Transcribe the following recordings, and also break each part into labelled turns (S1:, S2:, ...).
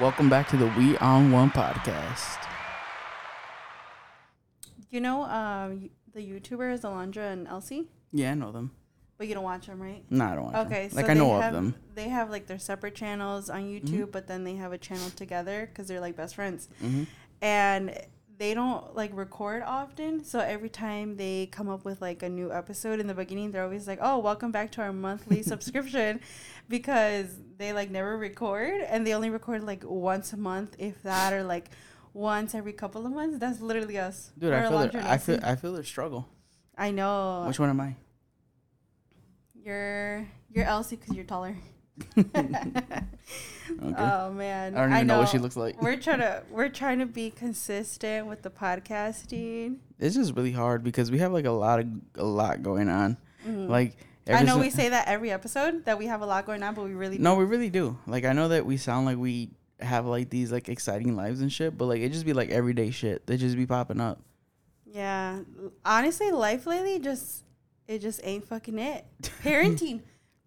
S1: Welcome back to the We on One podcast.
S2: You know um, the YouTubers Alondra and Elsie,
S1: Yeah, I know them.
S2: but you don't watch them, right?
S1: No, I don't watch
S2: Okay,
S1: them.
S2: so
S1: Like I know
S2: they
S1: of them.
S2: They have like their separate channels on
S1: Mm-hmm.
S2: YouTube, but then they have a channel together because they're like best friends,
S1: hmm
S2: and they don't like record often. So every time they come up with like a new episode in the beginning, they're always like, "Oh, welcome back to our monthly subscription," because they like never record, and they only record like once a month, if that, or like once every couple of months. That's literally us.
S1: Dude, I feel their, I feel I feel their struggle.
S2: I know.
S1: Which one am I?
S2: You're you're Elsie because you're taller.
S1: Okay.
S2: Oh man,
S1: I don't even know. what she looks like.
S2: We're trying to we're trying to be consistent with the podcasting.
S1: It's just really hard because we have like a lot of a lot going on.
S2: Mhm.
S1: Like
S2: I know
S1: si-
S2: we say that every episode that we have a lot going on, but we really
S1: No, we really do. Like I know that we sound like we have like these like exciting lives and shit, but like it just be like everyday shit. that just be popping up.
S2: yeah. Honestly, life lately just it just ain't fucking it. Parenting,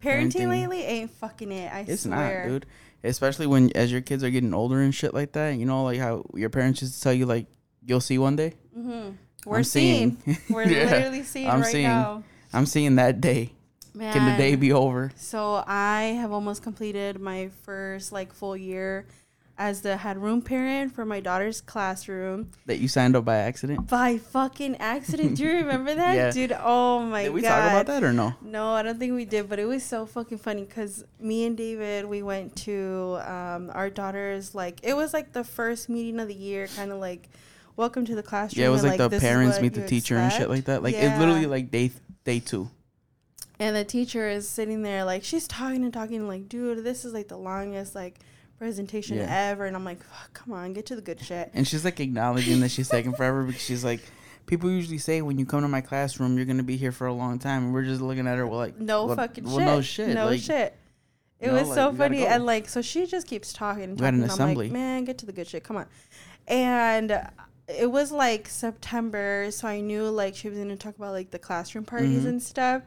S2: parenting,
S1: Parenting.
S2: lately ain't fucking it. I
S1: It's
S2: swear.
S1: not, dude. Especially when as your kids are getting older and shit like that. You know, like how your parents used to tell you like you'll see one day.
S2: hmm We're
S1: I'm
S2: seeing. We're
S1: Yeah,
S2: literally seeing
S1: I'm
S2: right
S1: seeing.
S2: now.
S1: I'm seeing that day.
S2: Man.
S1: Can the day be over?
S2: So I have almost completed my first like full year as the head room parent for my daughter's classroom
S1: That you signed up by accident?
S2: by fucking accident. Do you remember that,
S1: Yeah.
S2: dude? Oh my god.
S1: Did we
S2: god!
S1: talk about that or no?
S2: No, I don't think we did, but it was so fucking funny because me and David we went to um, our daughter's like it was like the first meeting of the year, kind of like welcome to the classroom.
S1: Yeah, it was
S2: and,
S1: like, the parents meet the teacher and shit like that. Like
S2: Yeah.
S1: it's literally like day day two.
S2: And the teacher is sitting there like she's talking and talking like, dude, this is like the longest like presentation
S1: Yeah.
S2: ever. And I'm like, Fuck, come on, get to the good shit.
S1: And she's like acknowledging that she's taking forever because she's like, people usually say when you come to my classroom, you're gonna be here for a long time, and we're just looking at her well, like,
S2: No
S1: well,
S2: fucking
S1: well,
S2: shit.
S1: no shit,
S2: No
S1: like,
S2: shit. It
S1: know,
S2: was
S1: like,
S2: so funny.
S1: go.
S2: And like, so she just keeps talking and talking. and I'm
S1: assembly.
S2: like, man, get to the good shit. Come on. And it was like September, so I knew like she was gonna talk about like the classroom parties
S1: Mhm.
S2: and stuff.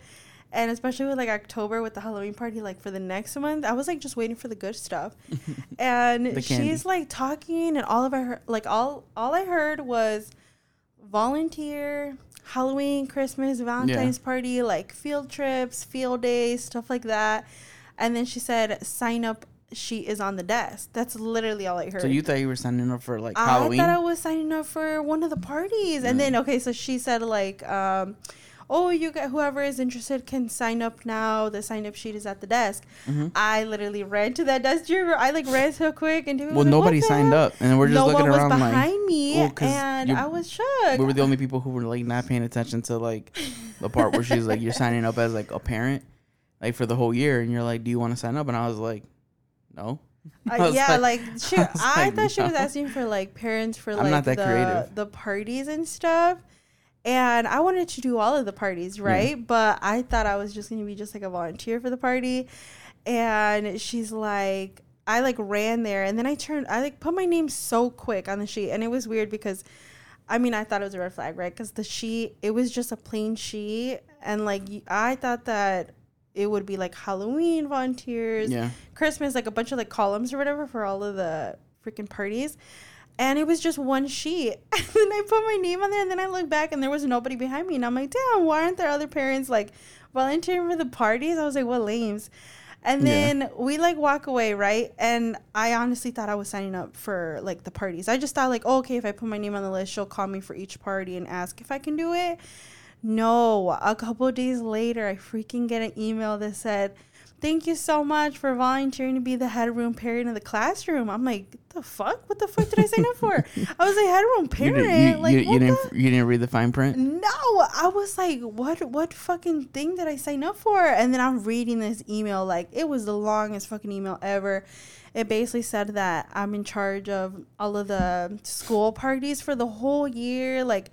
S2: And especially with like October with the Halloween party, like for the next month, I was like just waiting for the good stuff. and she's like talking, and all of her like all all I heard was volunteer, Halloween, Christmas, Valentine's party, like field trips, field days, stuff like that. And then she said, "Sign up. She is on the desk." That's literally all I heard.
S1: So you thought you were signing up for like
S2: I
S1: Halloween?
S2: thought I was signing up for one of the parties, and then okay, so she said like, um, "Oh, you got whoever is interested can sign up now. The sign up sheet is at the desk."
S1: Mhm.
S2: I literally ran to that desk. I like ran so quick, and
S1: well,
S2: like,
S1: nobody signed up, and we're just
S2: no
S1: looking
S2: one was
S1: around like
S2: behind me,
S1: Well, 'cause
S2: and I was shook.
S1: we were the only people who were like not paying attention to like the part where she's like, you're signing up as like a parent, like for the whole year, and you're like, do you want to sign up? And I was like, no.
S2: Uh, yeah,
S1: like-
S2: like, she,
S1: I
S2: I,
S1: like,
S2: thought she was asking for like parents for like the
S1: creative.
S2: the parties and stuff. And I wanted to do all of the parties, right? But I thought I was just gonna be just like a volunteer for the party. And she's like, I like ran there, and then I turned, I like put my name so quick on the sheet, and it was weird because, I mean, I thought it was a red flag, right? Because the sheet, it was just a plain sheet, and like I thought that it would be like Halloween volunteers,
S1: Yeah.
S2: Christmas, like a bunch of like columns or whatever for all of the freaking parties. And it was just one sheet. And then I put my name on there and then I look back and there was nobody behind me. And I'm like, damn, why aren't there other parents like volunteering for the parties? I was like, what lames. And
S1: Yeah.
S2: then we like walk away, right? And I honestly thought I was signing up for like the parties. I just thought like, oh, okay, if I put my name on the list, she'll call me for each party and ask if I can do it. No, a couple of days later, I freaking get an email that said, Thank you so much for volunteering to be the head room parent of the classroom. I'm like, the fuck? What the fuck did I sign up for? I was like, head room
S1: You,
S2: parent?
S1: didn't, you,
S2: like,
S1: you, you didn't
S2: the-
S1: you didn't read the fine print.
S2: no, I was like, what what fucking thing did I sign up for? And then I'm reading this email, like it was the longest fucking email ever. It basically said that I'm in charge of all of the school parties for the whole year, like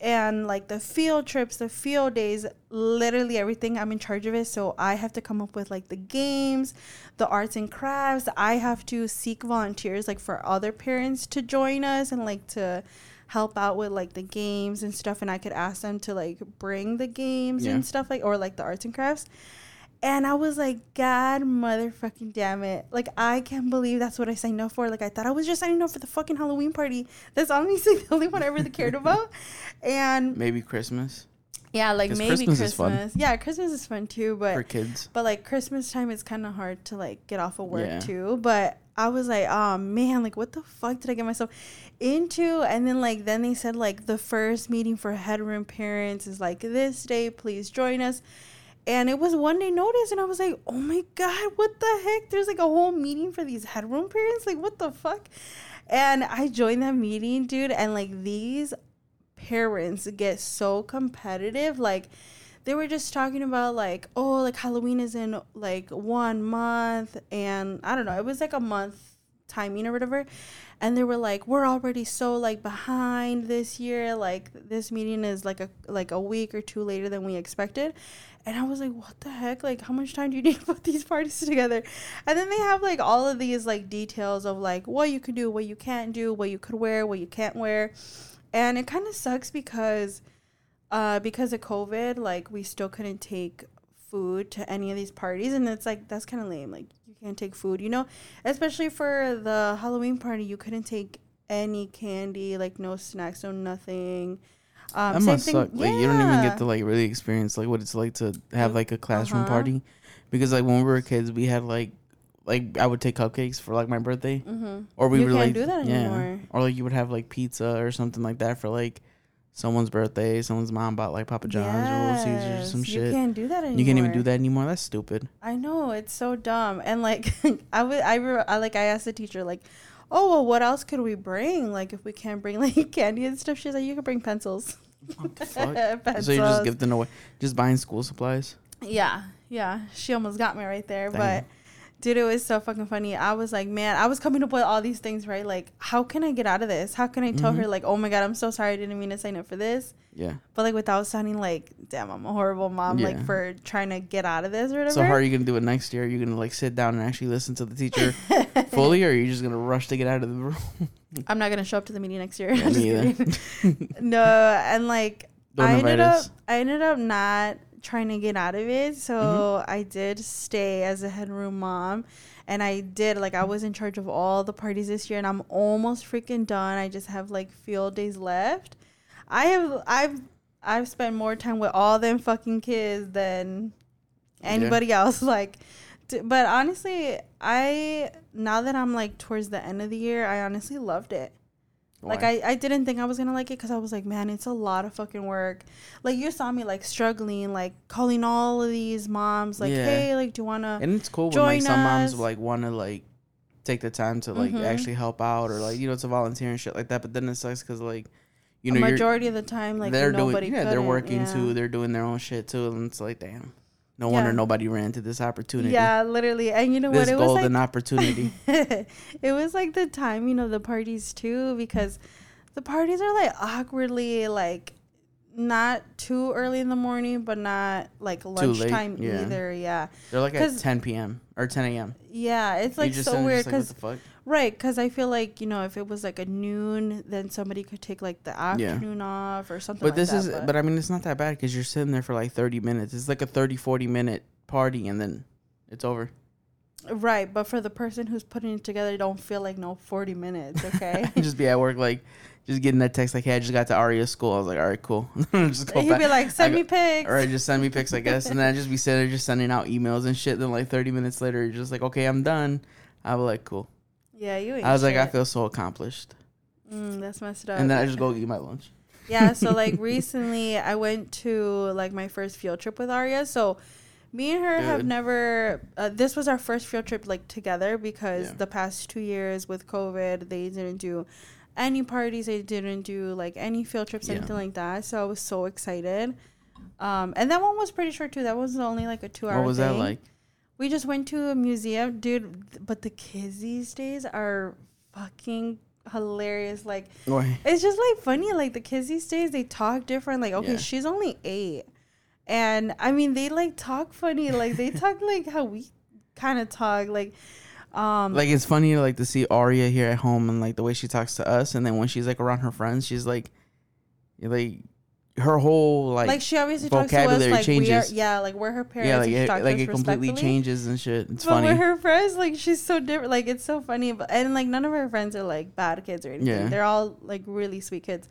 S2: and like the field trips, the field days, literally everything. I'm in charge of it. So I have to come up with like the games, the arts and crafts. I have to seek volunteers like for other parents to join us and like to help out with like the games and stuff and I could ask them to like bring the games
S1: Yeah.
S2: and stuff like or like the arts and crafts. And I was like, God motherfucking damn it. Like, I can't believe that's what I signed up for. Like, I thought I was just signing up for the fucking Halloween party. That's honestly the only one I really cared about. And
S1: Maybe Christmas
S2: yeah, like maybe
S1: Christmas
S2: Christmas. Yeah, Christmas is fun too, but
S1: for kids.
S2: but like Christmas time is kind of hard to like get off of work
S1: Yeah.
S2: too. But I was like, oh man, like what the fuck did I get myself into? And then like then they said like the first meeting for headroom parents is like this day. Please join us. And it was one day notice, and I was like, oh my god, what the heck? There's like a whole meeting for these headroom parents. Like what the fuck? And I joined that meeting, dude, and like these parents get so competitive, like they were just talking about like oh like halloween is in like one month and i don't know it was like a month timing or whatever. And they were like we're already so like behind this year. Like this meeting is like a like a week or two later than we expected. And i was like what the heck? Like how much time do you need to put these parties together? And then they have like all of these like details of like what you can do what you can't do what you could wear what you can't wear. And it kind of sucks because uh, because of COVID, like we still couldn't take food to any of these parties, and it's like that's kind of lame. Like can't take food, you know, especially for the Halloween party, you couldn't take any candy, like no snacks, no nothing. Um,
S1: that must
S2: thing-
S1: suck. Like you don't even get to like really experience like what it's like to have like a classroom
S2: Uh-huh.
S1: party, because like when we were kids, we had like like I would take cupcakes for like my birthday,
S2: Mhm.
S1: or we
S2: You
S1: would
S2: can't
S1: like
S2: do that
S1: yeah,
S2: anymore.
S1: or like you would have like pizza or something like that for like someone's birthday. Someone's mom bought like Papa John's or Little Caesars or some
S2: Yes,
S1: shit.
S2: You can't do that anymore.
S1: You can't even do that anymore. That's stupid.
S2: I know it's so dumb, and like I would, I, re- I like I asked the teacher like, oh well, what else could we bring? Like if we can't bring like candy and stuff, she's like, you can bring pencils.
S1: What the fuck?
S2: pencils.
S1: so you're just gifting away, just buying school supplies.
S2: Yeah, yeah. She almost got me right there,
S1: Dang.
S2: but dude, it was so fucking funny. I was like, man, I was coming up with all these things, right? Like, how can I get out of this? How can I tell
S1: Mhm.
S2: her like, oh my god, I'm so sorry, I didn't mean to sign up for this,
S1: Yeah.
S2: but like without sounding like, damn, I'm a horrible mom, like for trying to get out of this or whatever.
S1: So how are you gonna do it next year? Are you gonna like sit down and actually listen to the teacher fully, or are you just gonna rush to get out of the room?
S2: I'm not gonna show up to the meeting next year.
S1: Yeah, me either.
S2: no, and like
S1: Don't
S2: I ended up. I ended up not trying to get out of it. So
S1: Mm-hmm.
S2: I did stay as a headroom mom. And I did like I was in charge of all the parties this year and I'm almost freaking done. I just have like field days left. I have I've I've spent more time with all them fucking kids than
S1: Yeah.
S2: anybody else like t- but honestly, I now that I'm like towards the end of the year, I honestly loved it. Like I, I didn't think I was gonna like it because I was like, man, it's a lot of fucking work. Like you saw me like struggling, like calling all of these moms, like,
S1: Yeah.
S2: hey, like, do you wanna?
S1: and it's cool when like some moms
S2: us.
S1: like want to like take the time to like
S2: Mhm.
S1: actually help out or like you know to volunteer and shit like that. But then it sucks because like you know you're
S2: majority of the time, like
S1: they're
S2: nobody.
S1: doing yeah they're working
S2: yeah.
S1: too. They're doing their own shit too, and it's like damn, no wonder
S2: Yeah.
S1: nobody ran to this opportunity.
S2: Yeah, literally, and you know
S1: this
S2: what? It was
S1: golden
S2: like
S1: opportunity.
S2: it was like the timing of the parties too, because the parties are like awkwardly like not too early in the morning, but not like lunchtime
S1: yeah.
S2: either. Yeah,
S1: They're like at 10 p.m. or 10 a.m.
S2: yeah, it's like so weird
S1: just like,
S2: because right, because I feel like you know if it was like a noon, then somebody could take like the afternoon off or something.
S1: But
S2: like
S1: this
S2: that,
S1: is, but, I mean, it's not that bad because you're sitting there for like 30 minutes. It's like a 30, 40 minute party and then it's over.
S2: Right. But for the person who's putting it together, don't feel like no forty minutes. Okay.
S1: just be at work, like, just getting that text, like, hey, I just got to Aria's school. I was like, all right, cool. just go
S2: He'd
S1: back.
S2: be like, send
S1: I
S2: me pics.
S1: All right, just send me pics, I guess. And then I'd just be sitting there just sending out emails and shit. Then, like, 30 minutes later, you're just like, okay, I'm done. I was like, cool.
S2: Yeah, you. Ain't
S1: I was like, I feel so accomplished.
S2: Mm, that's messed up.
S1: And then I just go eat my lunch.
S2: yeah so like recently i went to like my first field trip with Aria, so me and her have never uh, this was our first field trip like together because
S1: Yeah.
S2: the past two years with covid they didn't do any parties they didn't do like any field trips
S1: Yeah.
S2: anything like that so i was so excited um and that one was pretty short too that was only like a two hour
S1: What was that like?
S2: we just went to a museum dude but the kids these days are fucking hilarious like
S1: Why?
S2: it's just like funny like the kids these days they talk different like okay
S1: Yeah.
S2: she's only eight and i mean they like talk funny like they talk like how we kind of talk like um
S1: Like, it's funny, like, to see Aria here at home and, like, the way she talks to us. And then when she's, like, around her friends, she's like, like, her whole like,
S2: Like, she obviously talks to
S1: vocabulary
S2: us like we are.
S1: changes.
S2: Yeah, like we're her parents.
S1: yeah, like
S2: she
S1: it, like it completely changes and shit. It's
S2: but
S1: funny.
S2: with her friends, like she's so different. Like it's so funny, but and like none of her friends are like bad kids or anything.
S1: Yeah.
S2: They're all like really sweet kids.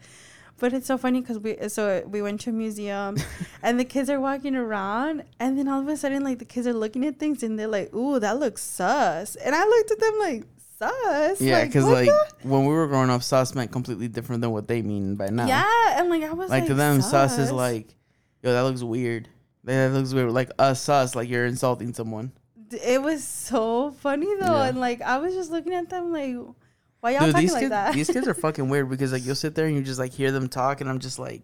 S2: But it's so funny because we so we went to a museum, and the kids are walking around, and then all of a sudden like the kids are looking at things and they're like, "Ooh, that looks sus," and I looked at them like sus.
S1: yeah, because like
S2: the-
S1: when we were growing up, sus meant completely different than what they mean by now.
S2: yeah, and like I was
S1: like,
S2: like,
S1: to them, sus. is like, yo, that looks weird. That looks weird. Like us, sus, like you're insulting someone.
S2: It was so funny though,
S1: Yeah.
S2: and like I was just looking at them like, why y'all
S1: Dude,
S2: talking
S1: these
S2: like
S1: kids,
S2: that?
S1: these kids are fucking weird because like you'll sit there and you just like hear them talk, and I'm just like,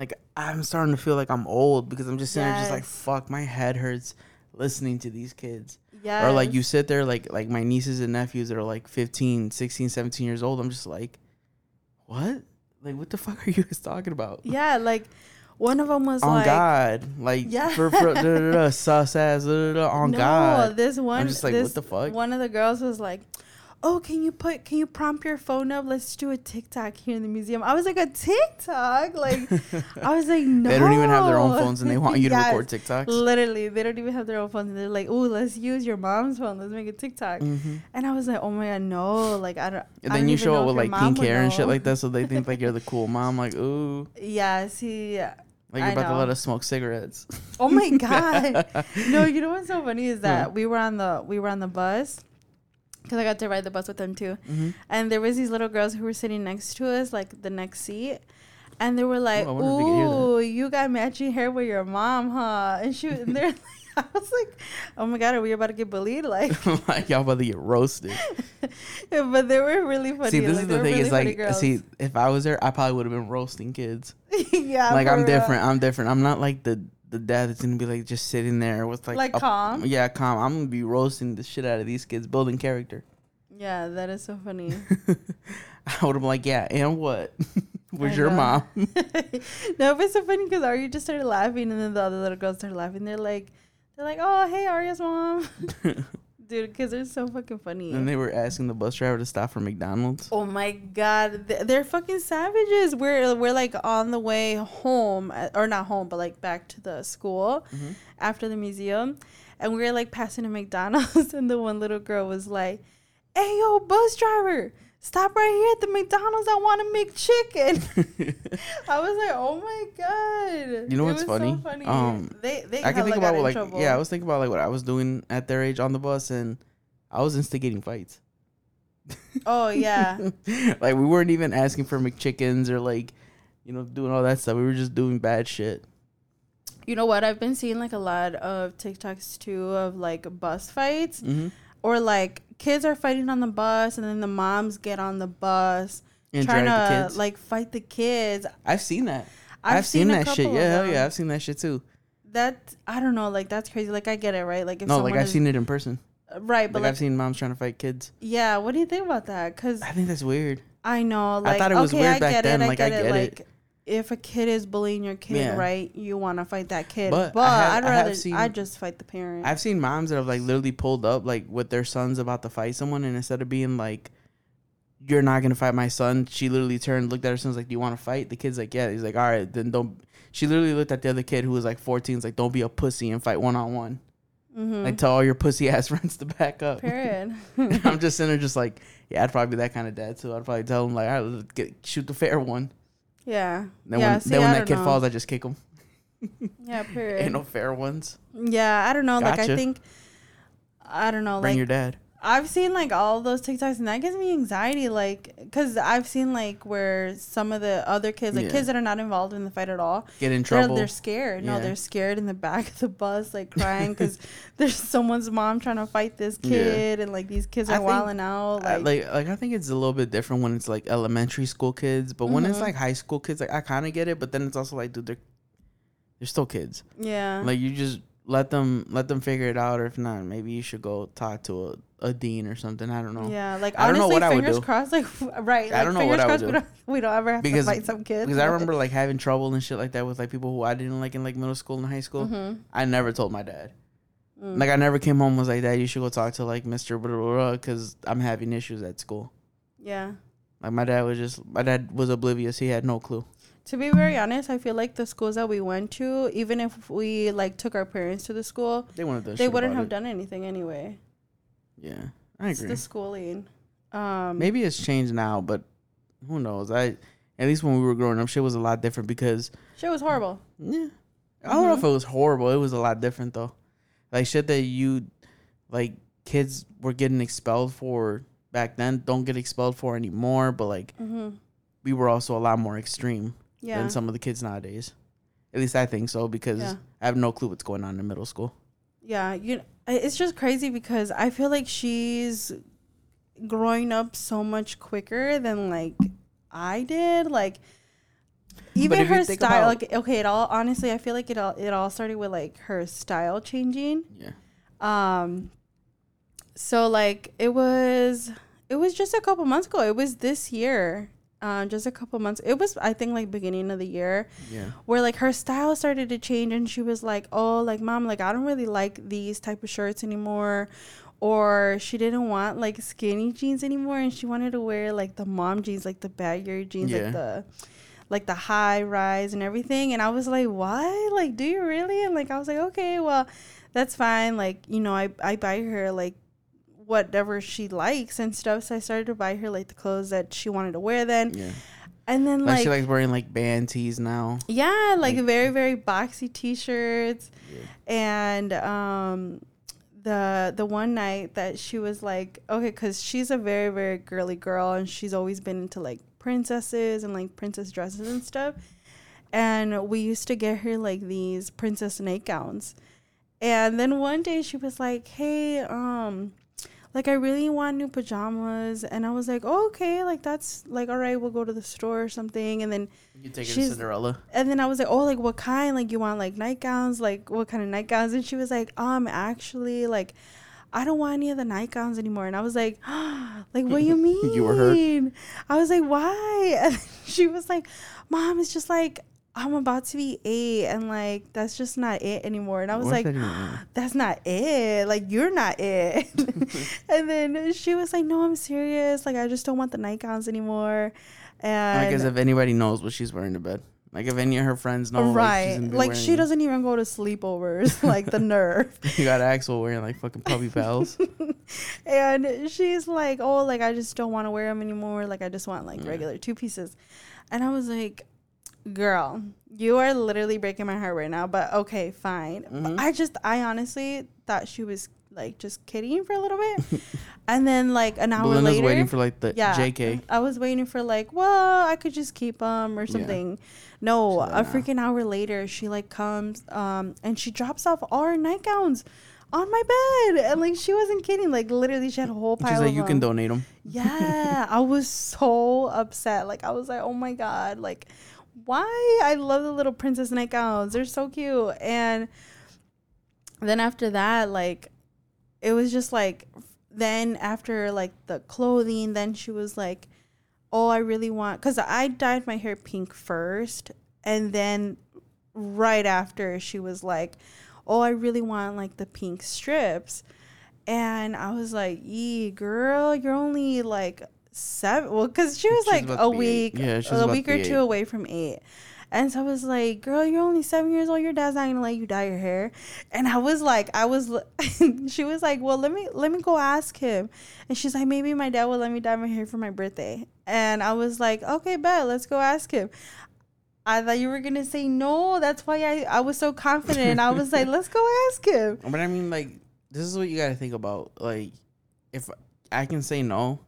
S1: like I'm starting to feel like I'm old because I'm just sitting there just like, fuck, my head hurts listening to these kids.
S2: yeah,
S1: Or like you sit there like like my nieces and nephews that are like 15, 16, 17 years old. I'm just like, what? Like what the fuck are you guys talking about?
S2: yeah, like one of them was
S1: on
S2: like,
S1: God, like
S2: Yeah.
S1: for, for da, da, da, sus ass on
S2: no,
S1: God.
S2: this one, I'm
S1: just like,
S2: this,
S1: what the fuck?
S2: One of the girls was like, "Oh, can you put, can you prompt your phone up? Let's do a TikTok here in the museum." I was like, "A TikTok?" Like, I was like, "No."
S1: They don't even have their own phones and they want you to record TikToks.
S2: Literally, they don't even have their own phones. And they're like, "Oh, let's use your mom's phone. Let's make a TikTok."
S1: hmm
S2: And I was like, "Oh my god, no!" Like I don't.
S1: And then
S2: don't
S1: you show up with like pink hair and shit like that, so they think like you're the cool mom. Like, ooh,
S2: Yeah. See.
S1: like you're
S2: I
S1: about to let us smoke cigarettes.
S2: Oh my god. no, you know what's so funny is that we were on the we were on the bus because I got to ride the bus with them too,
S1: Mhm.
S2: and there was these little girls who were sitting next to us, like the next seat. And they were like,
S1: Oh, I wonder if they could hear that.
S2: "Ooh, you got matching hair with your mom, huh?" And she, and they're, I was like, "Oh my god, are we about to get bullied?" Like,
S1: like y'all about to get roasted.
S2: but they were really funny.
S1: see, this
S2: like,
S1: is the thing.
S2: really
S1: Is like,
S2: girls.
S1: see, if I was there, I probably would have been roasting kids.
S2: yeah,
S1: like I'm
S2: real.
S1: different. I'm different. I'm not like the the dad that's gonna be like just sitting there with like
S2: Like
S1: a-
S2: calm?
S1: Yeah, calm. I'm gonna be roasting the shit out of these kids, building character.
S2: Yeah, that is so funny.
S1: I would have been like, yeah, and what?
S2: I
S1: your
S2: know.
S1: mom?
S2: no, but it's so funny because Arya just started laughing, and then the other little girls started laughing. They're like, they're like, "Oh, hey, Arya's mom." Dude, because they're so fucking funny.
S1: and they were asking the bus driver to stop for McDonald's.
S2: oh my god, they're fucking savages. We're we're like on the way home, uh, or not home, but like back to the school
S1: Mhm.
S2: after the museum, and we were like passing a McDonald's, and the one little girl was like, "Hey, yo, bus driver." Stop right here at the McDonald's. I want to make chicken. I was like, "Oh my god!"
S1: You know
S2: It
S1: what's
S2: was so
S1: funny?
S2: funny.
S1: Um,
S2: they they
S1: I can think
S2: got
S1: about what, like
S2: trouble.
S1: yeah, I was thinking about like what I was doing at their age on the bus, and I was instigating fights.
S2: oh yeah,
S1: like we weren't even asking for McChickens or like, you know, doing all that stuff. We were just doing bad shit.
S2: you know what? I've been seeing like a lot of TikToks too of like bus fights
S1: Mm-hmm.
S2: or like kids are fighting on the bus and then the moms get on the bus
S1: And
S2: trying to like fight the kids.
S1: I've seen that. I've, seen,
S2: a
S1: that shit. Yeah,
S2: of
S1: hell
S2: them.
S1: yeah, I've seen that shit too.
S2: That I don't know, like that's crazy. Like I get it, right? Like if
S1: no, like I've
S2: is-
S1: seen it in person.
S2: right, but
S1: Like,
S2: like,
S1: I've seen moms trying to fight kids.
S2: yeah. What do you think about that? Because
S1: I think that's weird.
S2: I know, like I
S1: thought it was
S2: okay,
S1: weird
S2: I
S1: back
S2: get
S1: then,
S2: it.
S1: like,
S2: I
S1: I
S2: get,
S1: get
S2: it.
S1: it.
S2: Like if a kid is bullying your kid,
S1: Yeah.
S2: right? You want to fight that kid,
S1: But
S2: but,
S1: I have-
S2: I'd
S1: I
S2: rather
S1: seen-
S2: I just fight the parent.
S1: I've seen moms that have like literally pulled up like with their sons about to fight someone, and instead of being like, "You're not gonna fight my son," she literally turned, looked at her son, was like, "Do you want to fight?" The kid's like, "Yeah." He's like, "All right, then don't." She literally looked at the other kid who was like 14. He's like, "Don't be a pussy and fight one on one.
S2: mm-hmm.
S1: Like tell all your pussy ass friends to back up."
S2: Period.
S1: I'm just sitting there, just like, yeah, I'd probably be that kind of dad too. I'd probably tell him like, "All right, let's get, shoot the fair one."
S2: Yeah.
S1: Then
S2: yeah.
S1: when
S2: see,
S1: then when
S2: I
S1: that kid
S2: know.
S1: falls, I just kick him.
S2: Yeah. Period.
S1: Ain't no fair ones.
S2: Yeah, I don't know. Like I think I don't know.
S1: Bring
S2: like
S1: your dad.
S2: I've seen like all those TikToks and that gives me anxiety. Like, cause I've seen like where some of the other kids, like
S1: Yeah.
S2: kids that are not involved in the fight at all,
S1: Get in
S2: they're
S1: trouble.
S2: they're scared. No, they're scared in the back of the bus, like crying because there's someone's mom trying to fight this
S1: Yeah.
S2: kid, and like these kids are wilding out.
S1: I-
S2: Like,
S1: like like I think it's a little bit different when it's like elementary school kids, but when it's
S2: Mhm.
S1: like high school kids, like I kind of get it, but then it's also like, dude, they're they're still kids.
S2: yeah,
S1: Like you just let them let them figure it out, or if not, maybe you should go talk to a, a dean or something. I don't know.
S2: yeah. Like
S1: I don't know
S2: honestly,
S1: what I would
S2: fingers crossed. Like right,
S1: I
S2: like,
S1: don't know
S2: fingers
S1: what I would
S2: crossed
S1: do.
S2: We don't, we don't ever have
S1: Because-
S2: to fight some kids.
S1: Because I remember like having trouble and shit like that with like people who I didn't like in like middle school and high school.
S2: Mhm.
S1: I never told my dad.
S2: Mm.
S1: Like I never came home and was like, Dad, you should go talk to like Mister because I'm having issues at school.
S2: yeah.
S1: Like my dad was just my dad was oblivious. He had no clue.
S2: To be very honest, I feel like the schools that we went to, even if we like took our parents to the school,
S1: They wanted
S2: they wouldn't have done anything anyway.
S1: Yeah, I
S2: It's
S1: agree.
S2: the schooling. Um,
S1: Maybe it's changed now, but who knows? I at least when we were growing up, shit was a lot different because
S2: shit was horrible.
S1: yeah, I don't know if it was horrible. It was a lot different though. Like shit that you like kids were getting expelled for back then don't get expelled for anymore. But like
S2: hmm
S1: we were also a lot more extreme
S2: Yeah.
S1: than some of the kids nowadays. At least I think so because
S2: Yeah.
S1: I have no clue what's going on in middle school.
S2: Yeah, you. It's just crazy because I feel like she's growing up so much quicker than like I did. Like even her style. like okay, it all honestly, I feel like it all it all started with like her style changing.
S1: Yeah.
S2: Um. So like it was it was just a couple months ago. It was this year. Um, just a couple months. It was I think like beginning of the year
S1: Yeah.
S2: where like her style started to change and she was like oh like mom like i don't really like these type of shirts anymore or she didn't want like skinny jeans anymore and she wanted to wear like the mom jeans like the baggy jeans
S1: Yeah.
S2: like the like the high rise and everything and i was like what like do you really and like i was like okay well that's fine like you know i, I buy her like whatever she likes and stuff so i started to buy her like the clothes that she wanted to wear then
S1: Yeah.
S2: and then
S1: Like,
S2: like
S1: she likes wearing like band tees now.
S2: yeah, like,
S1: Like-
S2: very very boxy t-shirts
S1: Yeah.
S2: and um the the one night that she was like okay cuz she's a very very girly girl and she's always been into like princesses and like princess dresses and stuff and we used to get her like these princess nightgowns and then one day she was like hey um like I really want new pajamas and I was like oh, okay like that's like all right we'll go to the store or something and then
S1: You take her to Cinderella.
S2: and then I was like, "Oh, like what kind? Like you want like nightgowns? Like what kind of nightgowns?" And she was like, "Um, actually, like I don't want any of the nightgowns anymore." And I was like, "Like what do you mean?"
S1: You were hurt?
S2: I was like, "Why?" And she was like, "Mom, it's just like I'm about to be eight, and like that's just not it anymore." And I was
S1: What's
S2: like,
S1: that
S2: that's not it. Like you're not it. and then she was like, No, I'm serious. Like I just don't want the nightgowns anymore. And
S1: Like as if anybody knows what she's wearing to bed. Like if any of her friends know,
S2: right.
S1: gonna
S2: Like, she doesn't even go to sleepovers. like the nerve.
S1: You got Axel wearing like fucking puppy pals.
S2: and she's like, Oh, like I just don't want to wear them anymore. Like I just want like
S1: Yeah.
S2: regular two pieces. And I was like, Girl, you are literally breaking my heart right now. But okay, fine. But
S1: Mhm.
S2: I just I honestly thought she was like just kidding for a little bit. and then like an hour
S1: Belinda's
S2: later
S1: waiting for like the
S2: yeah,
S1: JK.
S2: I was waiting for like, well, I could just keep them or something. No,
S1: She's
S2: a
S1: nah.
S2: freaking hour later, she like comes um and she drops off all her nightgowns on my bed, and like she wasn't kidding. Like literally, she had a whole pile.
S1: She's like, you can donate them.
S2: Yeah, I was so upset. Like I was like, oh my god, like why? I love the little princess nightgowns. They're so cute. And then after that, like it was just like then after like the clothing, then she was like, "Oh, I really want cuz I dyed my hair pink first and then right after she was like, "Oh, I really want like the pink strips." And I was like, "Ee, girl, you're only like seven. Well, because she was
S1: She's
S2: like a
S1: to be eight.
S2: week,
S1: Yeah,
S2: a week or two
S1: eight.
S2: away from eight. And so I was like, "Girl, you're only seven years old. Your dad's not gonna let you dye your hair." And I was like, I was. she was like, "Well, let me let me go ask him." And she's like, "Maybe my dad will let me dye my hair for my birthday." And I was like, "Okay, bet. Let's go ask him." I thought you were gonna say no. That's why I I was so confident. I was like, "Let's go ask him."
S1: But I mean, like, this is what you got to think about. Like, if I can say no,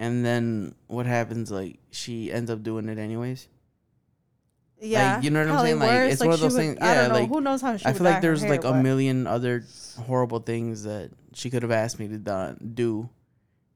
S1: and then what happens? Like, she ends up doing it anyways.
S2: Yeah,
S1: you know what I'm
S2: probably
S1: saying? Like, it's one of those
S2: would-
S1: things-
S2: I
S1: yeah,
S2: don't know.
S1: like,
S2: Who knows how she?
S1: I feel like there's
S2: hair,
S1: like a million other horrible things that she could have asked me to do,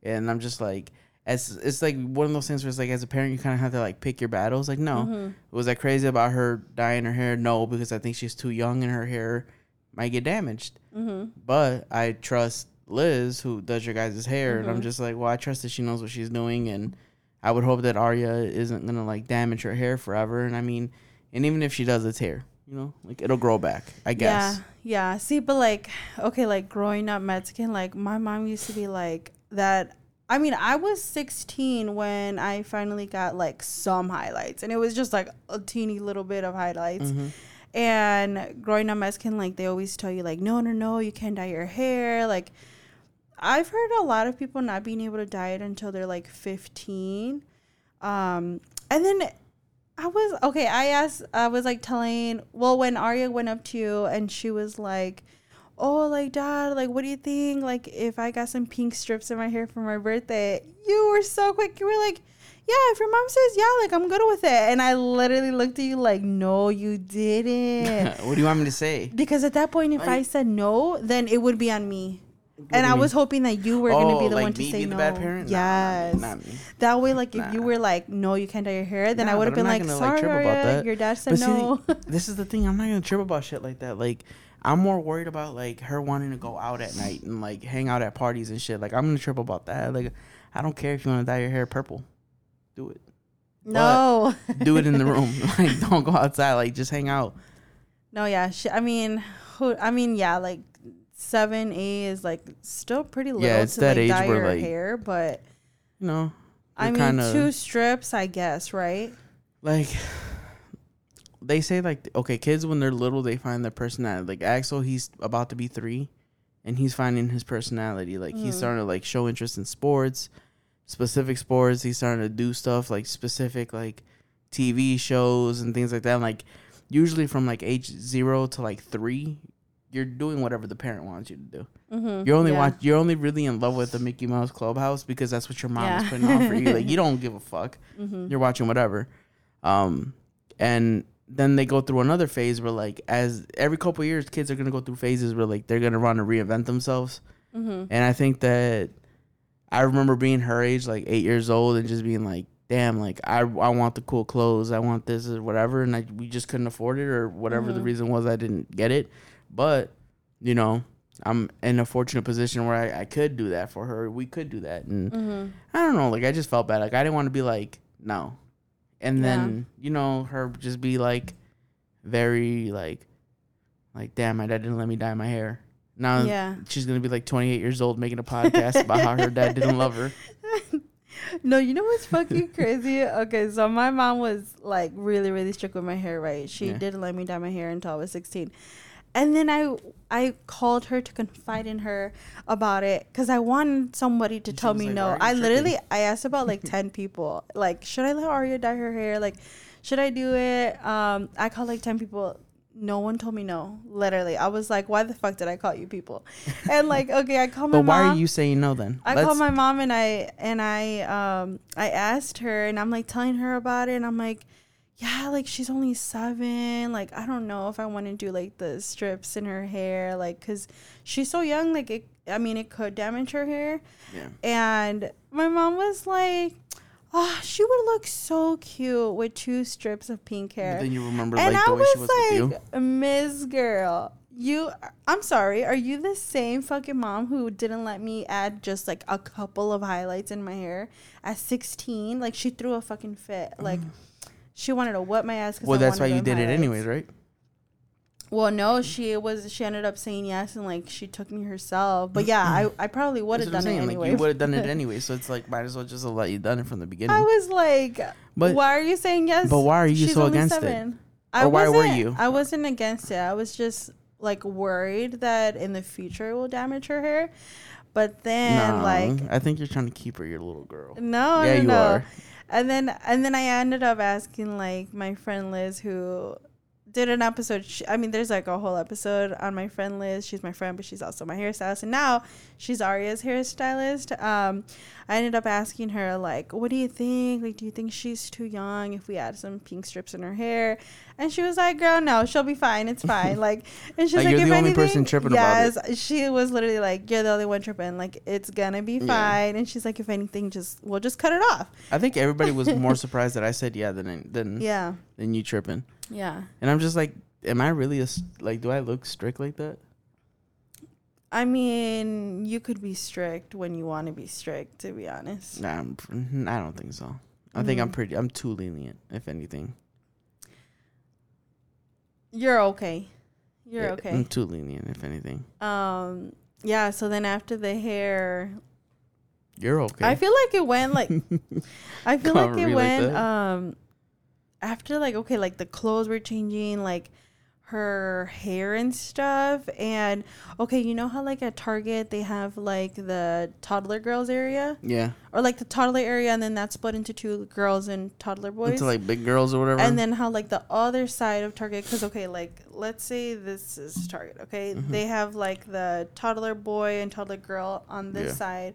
S1: and I'm just like, as it's like one of those things where it's like as a parent you kind of have to like pick your battles. Like, no,
S2: Mhm.
S1: was I crazy about her dyeing her hair? No, because I think she's too young and her hair might get damaged.
S2: Mhm.
S1: But I trust Liz, who does your guys' hair, and I'm
S2: Mhm.
S1: just like, well, I trust that she knows what she's doing, and I would hope that Arya isn't gonna like damage her hair forever. And I mean, and even if she does, it's hair, you know, like it'll grow back. I guess.
S2: Yeah, yeah. See, but like, okay, like growing up Mexican, like my mom used to be like that. I mean, I was 16 when I finally got like some highlights, and it was just like a teeny little bit of highlights.
S1: Mhm.
S2: And growing up Mexican, like they always tell you, like, no, no, no, you can't dye your hair. Like, I've heard a lot of people not being able to diet until they're like 15. Um, and then I was okay. I asked, I was like telling, well, when Arya went up to you and she was like, oh, like, dad, like, what do you think? Like, if I got some pink strips in my hair for my birthday, you were so quick. You were like, yeah, if your mom says yeah, like, I'm good with it. And I literally looked at you like, no, you didn't.
S1: what do you want me to say?
S2: Because at that point, if I said no, then it would be on me. And I
S1: mm-hmm.
S2: was hoping that you were gonna be
S1: Oh,
S2: the
S1: like
S2: one to
S1: me
S2: say no.
S1: the bad parent? Nah,
S2: Yes.
S1: not me.
S2: That way, like if you were like, no, you can't dye your hair, then I would have been like,
S1: like,
S2: sorry,
S1: trip about that.
S2: your dad said
S1: But see,
S2: no.
S1: this is the thing. I'm not gonna trip about shit like that. Like, I'm more worried about like her wanting to go out at night and like hang out at parties and shit. Like, I'm gonna trip about that. Like, I don't care if you want to dye your hair purple, do it.
S2: no,
S1: Do it in the room. like, don't go outside. Like, just hang out.
S2: no, yeah. She, I mean, who? I mean, yeah, like seven, eight is like still pretty little
S1: it's
S2: to
S1: that
S2: like
S1: age
S2: dye
S1: where,
S2: your
S1: like,
S2: hair, but
S1: You know,
S2: I mean,
S1: kinda-
S2: two strips, I guess, right?
S1: like they say like okay kids when they're little they find their personality like axel he's about to be three and he's finding his personality like he's
S2: Mhm.
S1: starting to like show interest in sports specific sports he's starting to do stuff like specific like tv shows and things like that like usually from like age zero to like three you're doing whatever the parent wants you to do.
S2: Mm-hmm.
S1: you're only watch you're only really in love with the mickey mouse clubhouse because that's what your mom is putting on for you. Like you don't give a fuck.
S2: Mm-hmm.
S1: you're watching whatever. Um and then they go through another phase where like as every couple of years kids are to go through phases where like they're to want to reinvent themselves.
S2: Mm-hmm.
S1: and i think that i remember being her age like eight years old and just being like damn like i, I want the cool clothes. I want this or whatever. And I, we just couldn't afford it or whatever the
S2: Mhm.
S1: reason was i didn't get it but you know i'm in a fortunate position where I, I could do that for her we could do that and
S2: Mm-hmm.
S1: I don't know. Like I just felt bad. Like I didn't want to be like no, and
S2: Yeah.
S1: then you know her just be like very like like damn my dad didn't let me dye my hair. Now
S2: Yeah.
S1: she's gonna be like 28 years old making a podcast about how her dad didn't love her.
S2: no, you know what's fucking crazy? Okay, so my mom was like really, really strict with my hair, right? She
S1: Yeah.
S2: didn't let me dye my hair until I was 16. And then I I called her to confide in her about it because I wanted somebody to
S1: And
S2: tell me
S1: like,
S2: no.
S1: "Why are you
S2: I literally? I asked about like 10 people. Like, should I let Arya dye her hair? Like, should I do it? Um, I called like 10 people. No one told me no. Literally. I was like, why the fuck did I call you people? And like, okay, I called my
S1: But why
S2: mom.
S1: are you saying no then?
S2: I
S1: Let's-
S2: called my mom and I and I um I asked her and I'm like telling her about it and I'm like, yeah, like she's only seven. Like I don't know if I want to do like the strips in her hair, like because she's so young. Like it, I mean, it could damage her hair.
S1: Yeah.
S2: And my mom was like, oh, she would look so cute with two strips of pink hair
S1: But then you remember
S2: and
S1: like
S2: I
S1: the way she was
S2: was
S1: with you.
S2: like, Miss Girl, you. I'm sorry. Are you the same fucking mom who didn't let me add just like a couple of highlights in my hair at 16? Like she threw a fucking fit. Like mm. She wanted to wet my ass.
S1: Well,
S2: I
S1: that's why you did it anyways, right?
S2: Well, no, she was. She ended up saying yes, and like she took me herself. But yeah, I, I probably would have done it anyway.
S1: Like you would have done it anyway, so it's like might as well just let you done it from the beginning.
S2: I was like,
S1: But-
S2: why are you saying yes?
S1: but why are you
S2: She's
S1: so against it?
S2: seven. I
S1: Or why were
S2: wasn't-
S1: you?
S2: I wasn't against it. I was just like worried that in the future it will damage her hair. But then
S1: no,
S2: like
S1: I think you're trying to keep her your little girl.
S2: no,
S1: yeah,
S2: no,
S1: you
S2: no.
S1: are.
S2: And then and then I ended up asking like my friend Liz who did an episode. She, I mean, there's like a whole episode on my friend Liz. She's my friend, but she's also my hairstylist. And now she's Arya's hairstylist. Um, I ended up asking her like, "What do you think? Like, do you think she's too young if we add some pink strips in her hair?" And she was like, "Girl, no, she'll be fine. It's fine." Like, and she's
S1: Like,
S2: like,
S1: you're
S2: "If
S1: the only
S2: anything,
S1: person tripping about it.
S2: yes." She was literally like, "You're the only one tripping. Like, it's gonna be
S1: Yeah.
S2: fine." And she's like, "If anything, just we'll just cut it off."
S1: I think everybody was more surprised that I said yeah than than
S2: Yeah,
S1: than you tripping.
S2: Yeah.
S1: And I'm just like, am I really a like? Do I look strict like that?
S2: I mean, you could be strict when you want to be strict, to be honest.
S1: Nah, I'm, pr- I don't think so. I think I'm
S2: Mhm.
S1: pretty. I'm too lenient, if anything.
S2: You're okay. You're
S1: Yeah,
S2: okay.
S1: I'm too lenient, if anything.
S2: Um, yeah. So then after the hair,
S1: You're okay.
S2: I feel like it went like I feel like it went
S1: that.
S2: um after like okay like the clothes were changing like her hair and stuff and okay you know how like at Target they have like the toddler girls area
S1: yeah.
S2: or like the toddler area and then that's split into two girls and toddler boys
S1: Into like big girls or whatever.
S2: and then how like the other side of Target, because okay, like let's say this is Target, okay,
S1: Mhm.
S2: they have like the toddler boy and toddler girl on this
S1: Yeah.
S2: side,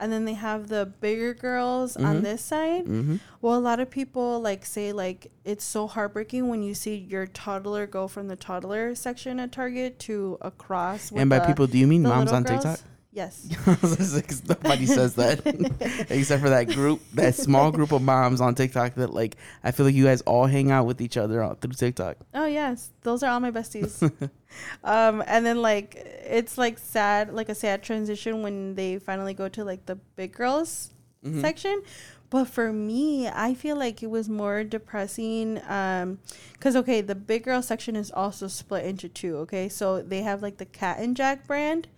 S2: and then they have the bigger girls
S1: Mhm.
S2: on this side.
S1: mm-hmm.
S2: Well, a lot of people like say like it's so heartbreaking when you see your toddler go from the toddler section at Target to across. with
S1: And by
S2: the-
S1: people, do you mean moms on
S2: girls.
S1: TikTok?
S2: Yes.
S1: Nobody says that except for that group, that small group of moms on TikTok that like I feel like you guys all hang out with each other on, through TikTok.
S2: Oh yes, those are all my besties. um, and then like it's like sad, like a sad transition when they finally go to like the big girls
S1: Mhm.
S2: section. But for me, I feel like it was more depressing. Um, cause okay, the big girl section is also split into two. Okay, so they have like the Cat and Jack brand,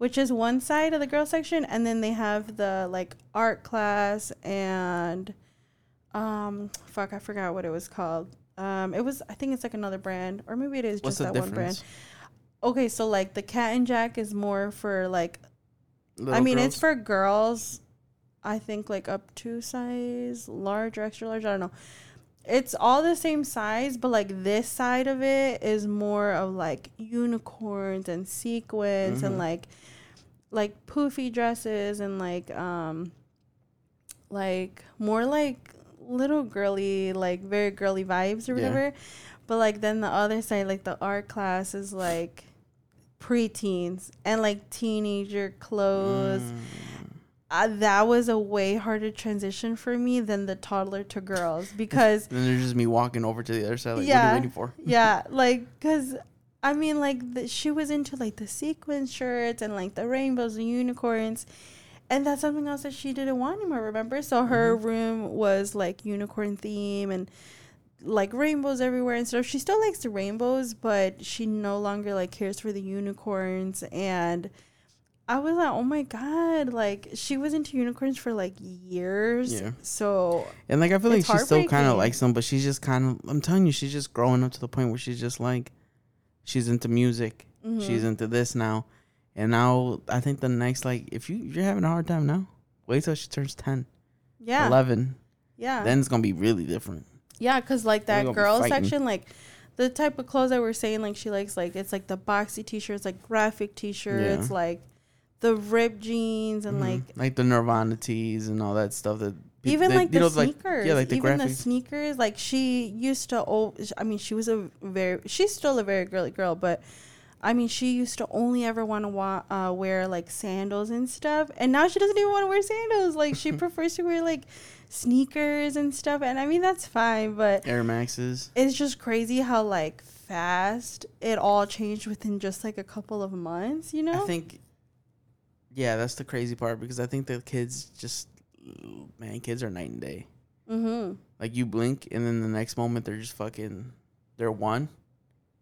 S2: which is one side of the girl section, and then they have the like art class and um, fuck, I forgot what it was called. Um, it was I think it's like another brand, or maybe it is
S1: What's
S2: just that one brand. Okay, so like the Cat and Jack is more for like I
S1: Little
S2: mean, it's for girls. I think like up to size large or extra large. I don't know. It's all the same size, but like this side of it is more of like unicorns and sequins
S1: Mhm.
S2: and like like poofy dresses and like um like more like little girly like very girly vibes or
S1: Yeah.
S2: whatever. But like then the other side like the art class is like preteens and like teenager clothes.
S1: Mm.
S2: Uh, that was a way harder transition for me than the toddler to girls because
S1: Then there's just me walking over to the other side. Like, what are
S2: Yeah.
S1: you waiting for?
S2: yeah, like because I mean like the, she was into like the sequin shirts and like the rainbows and unicorns. And that's something else that she didn't want anymore, remember? So her
S1: Mhm.
S2: room was like unicorn theme and like rainbows everywhere and stuff. She still likes the rainbows, but she no longer like cares for the unicorns and I was like, "Oh my god!" Like she was into unicorns for like years.
S1: Yeah.
S2: So
S1: And like I feel like she still kind of likes them, but she's just kind of. I'm telling you, she's just growing up to the point where she's just like, she's into music.
S2: mhm.
S1: She's into this now, and now I think the next like if you you're having a hard time now, wait till she turns 10,
S2: yeah,
S1: 11.
S2: yeah,
S1: Then it's gonna be really different.
S2: yeah. Because like that girl section, like the type of clothes that we're saying, like she likes, like it's like the boxy t-shirts, like graphic t-shirts,
S1: Yeah.
S2: like the ripped jeans, and
S1: Mhm.
S2: like
S1: like the Nirvana tees and all that stuff that
S2: even like
S1: you
S2: the
S1: know, like-
S2: sneakers.
S1: yeah, like the
S2: even the sneakers. Like she used to oh i mean she was a very she's still a very girly girl but i mean she used to only ever want to wa- uh, wear like sandals and stuff. And now she doesn't even want to wear sandals. Like she prefers to wear like sneakers and stuff. And i mean that's fine but
S1: Air Maxes.
S2: it's just crazy how like fast it all changed within just like a couple of months you know?
S1: I think, yeah, that's the crazy part because I think the kids just, man, kids are night and day.
S2: mm-hmm
S1: Like you blink and then the next moment they're just fucking, they're one,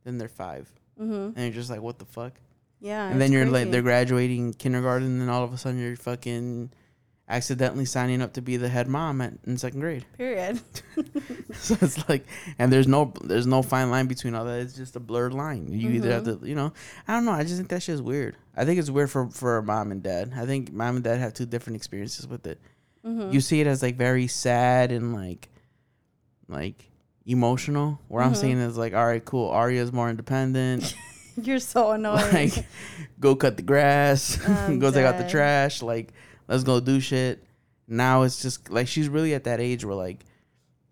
S1: then they're five,
S2: mm-hmm
S1: and you're just like, what the fuck?
S2: yeah
S1: and then you're like they're graduating kindergarten and then all of a sudden you're fucking accidentally signing up to be the head mom at, in second grade.
S2: Period.
S1: So it's like and there's no there's no fine line between all that. It's just a blurred line. You either have
S2: Mm-hmm.
S1: to you know i don't know. I just think that shit's weird. I think it's weird for for mom and dad. I think mom and dad have two different experiences with it.
S2: Mm-hmm.
S1: you see it as like very sad and like like emotional. Where i'm
S2: Mhm.
S1: seeing is like all right cool. Arya's more independent.
S2: You're so annoying.
S1: like go cut the grass.
S2: I'm
S1: go take out the trash. Like let's go do shit now it's just like she's really at that age where like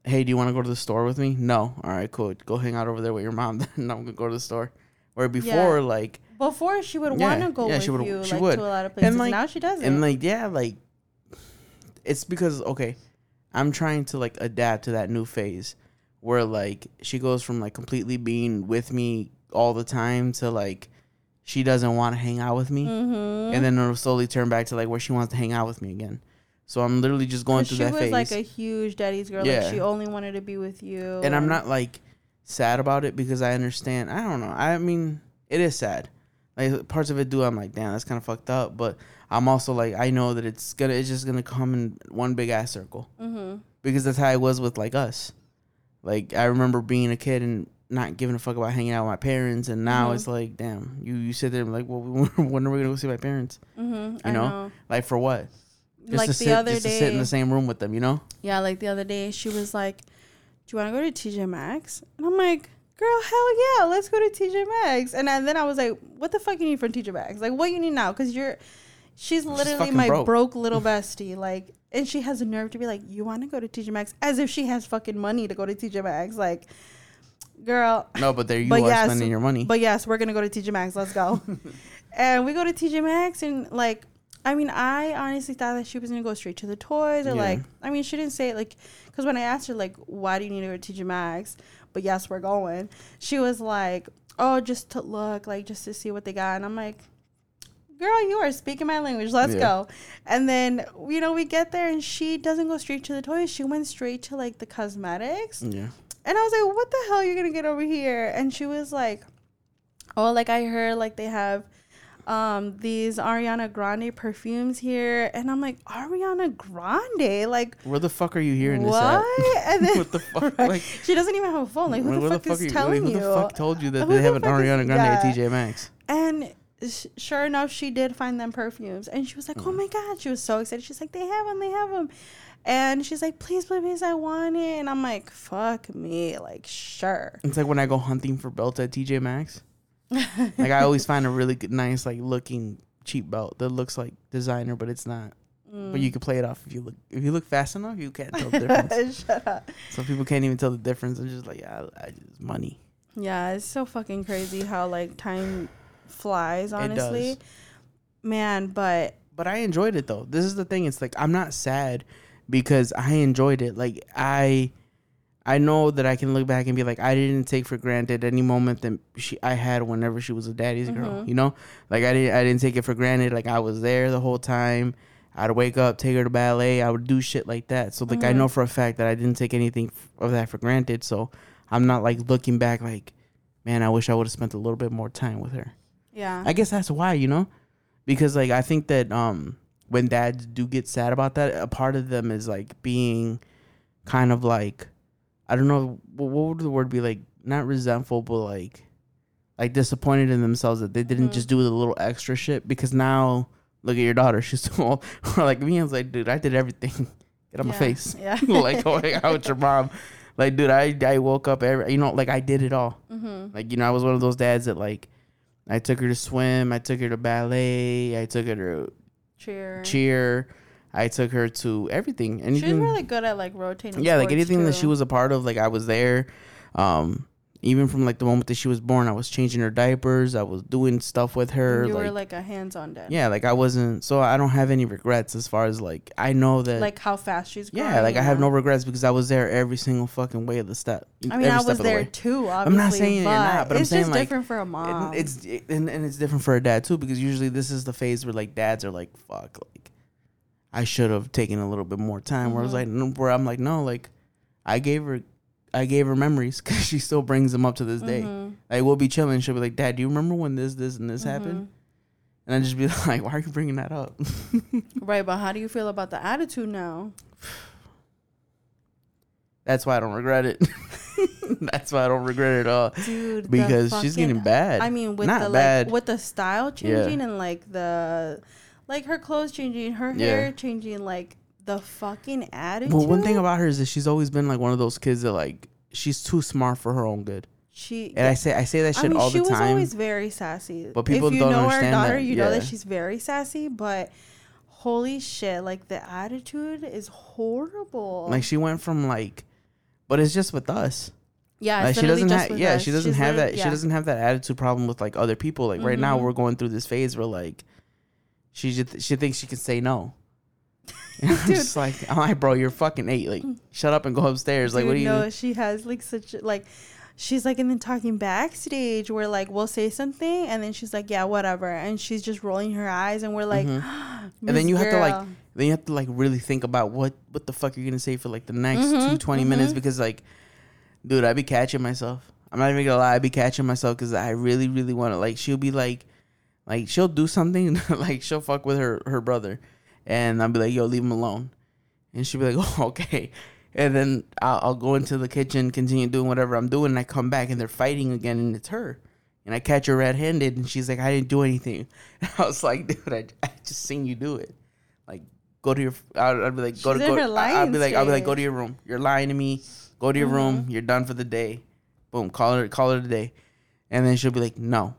S1: hey do you want to go to the store with me no all right cool go hang out over there with your mom then i'm gonna go to the store where before like
S2: Before she would
S1: Yeah,
S2: want to go
S1: yeah,
S2: with
S1: she would-
S2: you
S1: she
S2: like
S1: would.
S2: to a lot of places.
S1: And like-
S2: now she doesn't.
S1: and like yeah like it's because okay i'm trying to like adapt to that new phase where like she goes from like completely being with me all the time to like she doesn't want to hang out with me
S2: mm-hmm.
S1: and then it'll slowly turn back to like where she wants to hang out with me again. So I'm literally just going through that.
S2: she
S1: was
S2: like a huge daddy's girl.
S1: Yeah.
S2: Like she only wanted to be with you.
S1: and I'm not like sad about it because I understand. I don't know. I mean, it is sad. Like parts of it do. I'm like, damn, that's kind of fucked up. But I'm also like, I know that it's gonna, it's just gonna come in one big ass circle
S2: Mm-hmm.
S1: because that's how it was with like us. Like I remember being a kid and not giving a fuck about hanging out with my parents, and now
S2: Mhm.
S1: it's like, damn, you you sit there and like, well, when are we gonna go see my parents?
S2: Mm-hmm.
S1: You know? Like for what? Just
S2: like the
S1: sit,
S2: other
S1: just to
S2: day,
S1: sit in the same room with them, you know?
S2: yeah, like the other day, she was like, "Do you want to go to TJ Maxx?" And I'm like, "Girl, hell yeah, let's go to TJ Maxx." And then then I was like, "What the fuck do you need from TJ Maxx? Like, what you need now? Because you're, she's literally my
S1: broke.
S2: broke. little bestie. Like, and she has the nerve to be like, "You want to go to TJ Maxx?" As if she has fucking money to go to TJ Maxx. Like, girl,
S1: No, but there you
S2: But
S1: are
S2: yes,
S1: spending your money.
S2: But yes, we're gonna go to TJ Maxx. Let's go. and we go to TJ Maxx, and like, I mean, I honestly thought that she was gonna go straight to the toys, or
S1: Yeah.
S2: like, I mean, she didn't say it like, because when I asked her like, why do you need to go to TJ Maxx? But yes, we're going. She was like, oh, just to look, like, just to see what they got, and I'm like. Girl, you are speaking my language. Let's
S1: Yeah.
S2: go. And then, you know, we get there and she doesn't go straight to the toys. She went straight to like the cosmetics.
S1: yeah.
S2: And I was like, what the hell are you gonna get over here? And she was like, oh, like I heard like they have um these Ariana Grande perfumes here. And I'm like, Ariana Grande? Like
S1: Where the fuck are you hearing this
S2: what?
S1: at?
S2: And then
S1: what the fuck?
S2: Right.
S1: Like,
S2: she doesn't even have a phone. Like who
S1: where
S2: the fuck is
S1: you,
S2: telling
S1: like,
S2: you?
S1: Who the fuck told you that
S2: Who
S1: they
S2: the
S1: have an Ariana Grande at
S2: yeah.
S1: TJ Maxx?
S2: And sh- sure enough, she did find them perfumes, and she was like, "Oh
S1: Mm.
S2: my god!" She was so excited. She's like, "They have them, they have them," and she's like, "Please, please, please, I want it." And I'm like, "Fuck me!" Like, sure.
S1: It's like when I go hunting for belts at TJ Maxx. like I always find a really good, nice, like looking cheap belt that looks like designer, but it's not. But
S2: Mm.
S1: you can play it off if you look if you look fast enough. You can't tell the difference.
S2: Shut up.
S1: Some people can't even tell the difference. I'm just like, yeah, I, I just money.
S2: Yeah, it's so fucking crazy how like time flies. Honestly,
S1: does.
S2: man. But
S1: But I enjoyed it though. This is the thing. It's like I'm not sad because I enjoyed it. Like I, I know that I can look back and be like, I didn't take for granted any moment that she I had whenever she was a daddy's girl.
S2: Mhm.
S1: You know, like I didn't I didn't take it for granted. Like I was there the whole time. I'd wake up, take her to ballet. I would do shit like that. So like I
S2: Mhm.
S1: know for a fact that I didn't take anything f- of that for granted. So I'm not like looking back like, man, I wish I would have spent a little bit more time with her.
S2: Yeah,
S1: I guess that's why, you know, because like I think that um when dads do get sad about that, a part of them is like being kind of like I don't know what, would the word be? Like not resentful but like like disappointed in themselves that they didn't
S2: Mhm.
S1: just do the little extra shit. Because now look at your daughter. She's too old. Or like me I was like dude I did everything. Get on my face.
S2: Yeah,
S1: like going out with your mom. Like dude I I woke up every you know like I did it all.
S2: Hmm
S1: like, you know, I was one of those dads that like I took her to swim, I took her to ballet, I took her to
S2: cheer.
S1: cheer, I took her to everything.
S2: And She's
S1: Anything
S2: really good at like rotating.
S1: Yeah, like anything that she was a part of, like I was there. Um even from like the moment that she was born, I was changing her diapers, I was doing stuff with her.
S2: You
S1: like,
S2: were like a hands-on dad.
S1: yeah, like I wasn't so I don't have any regrets as far as like I know that
S2: Like how fast she's growing.
S1: yeah, like I have no regrets because I was there every single fucking way of the step.
S2: I mean, I was
S1: the
S2: there
S1: way.
S2: too. Obviously, I'm
S1: not saying
S2: but
S1: you're not, but I'm
S2: it's
S1: saying,
S2: just
S1: like,
S2: different for a mom.
S1: And it's and, and it's different for a dad too because usually this is the phase where like dads are like fuck like I should have taken a little bit more time where I was
S2: Mhm.
S1: like no, where I'm like no like I gave her I gave her memories because she still brings them up to this day
S2: Mhm,
S1: like we'll be chilling she'll be like dad do you remember when this this and this happened
S2: mhm.
S1: and I just be like why are you bringing that up
S2: Right, but how do you feel about the attitude now?
S1: that's why I don't regret it that's why I don't regret it at all
S2: Dude,
S1: because she's getting bad
S2: I mean, with
S1: Not
S2: the
S1: bad.
S2: like with the style
S1: Yeah.
S2: changing and like the like her clothes changing, her
S1: Yeah.
S2: hair changing, like the fucking attitude.
S1: but one thing about her is that she's always been like one of those kids that like she's too smart for her own good
S2: she
S1: And I say I say that shit
S2: I mean,
S1: all
S2: she
S1: the
S2: was
S1: time.
S2: always very sassy.
S1: But people
S2: if you
S1: don't
S2: know our daughter,
S1: that,
S2: you know that she's very sassy. But holy shit, like the attitude is horrible.
S1: like she went from like, but it's just with us.
S2: yeah,
S1: Like she doesn't have yeah
S2: us.
S1: she doesn't
S2: She's
S1: have that
S2: yeah.
S1: she doesn't have that attitude problem with like other people. Like right now
S2: Mhm.
S1: we're going through this phase where like she just she thinks she can say no. And I'm
S2: Dude.
S1: just like, all right, bro, you're fucking eight. Like, shut up and go upstairs. Like,
S2: Dude,
S1: what do you?
S2: no, she has like such like she's like and then talking backstage where like we'll say something and then she's like yeah whatever and she's just rolling her eyes and we're like
S1: Mhm.
S2: and
S1: then you have to, like, Then you have to like really think about what what the fuck you're gonna say for like the next
S2: Mhm,
S1: two twenty minutes
S2: mhm.
S1: because like, dude, I be catching myself. I'm not even gonna lie, I be catching myself because I really really want to like. She'll be like, Like she'll do something, like she'll fuck with her her brother, and I'll be like, "Yo, leave him alone," and she'll be like, "Oh, okay." And then I'll, I'll go into the kitchen, continue doing whatever I'm doing, and I come back and they're fighting again, and it's her. And I catch her red-handed, and she's like, "I didn't do anything." And I was like, "Dude, I, I just seen you do it. Like, go to your. I'd, I'd be like, go
S2: She's
S1: to go. I'd be like, I'd be like, go to your room. You're lying to me. Go to your room.
S2: Mm-hmm.
S1: You're done for the day. Boom. Call her. Call her a day. And then she'll be like, "No,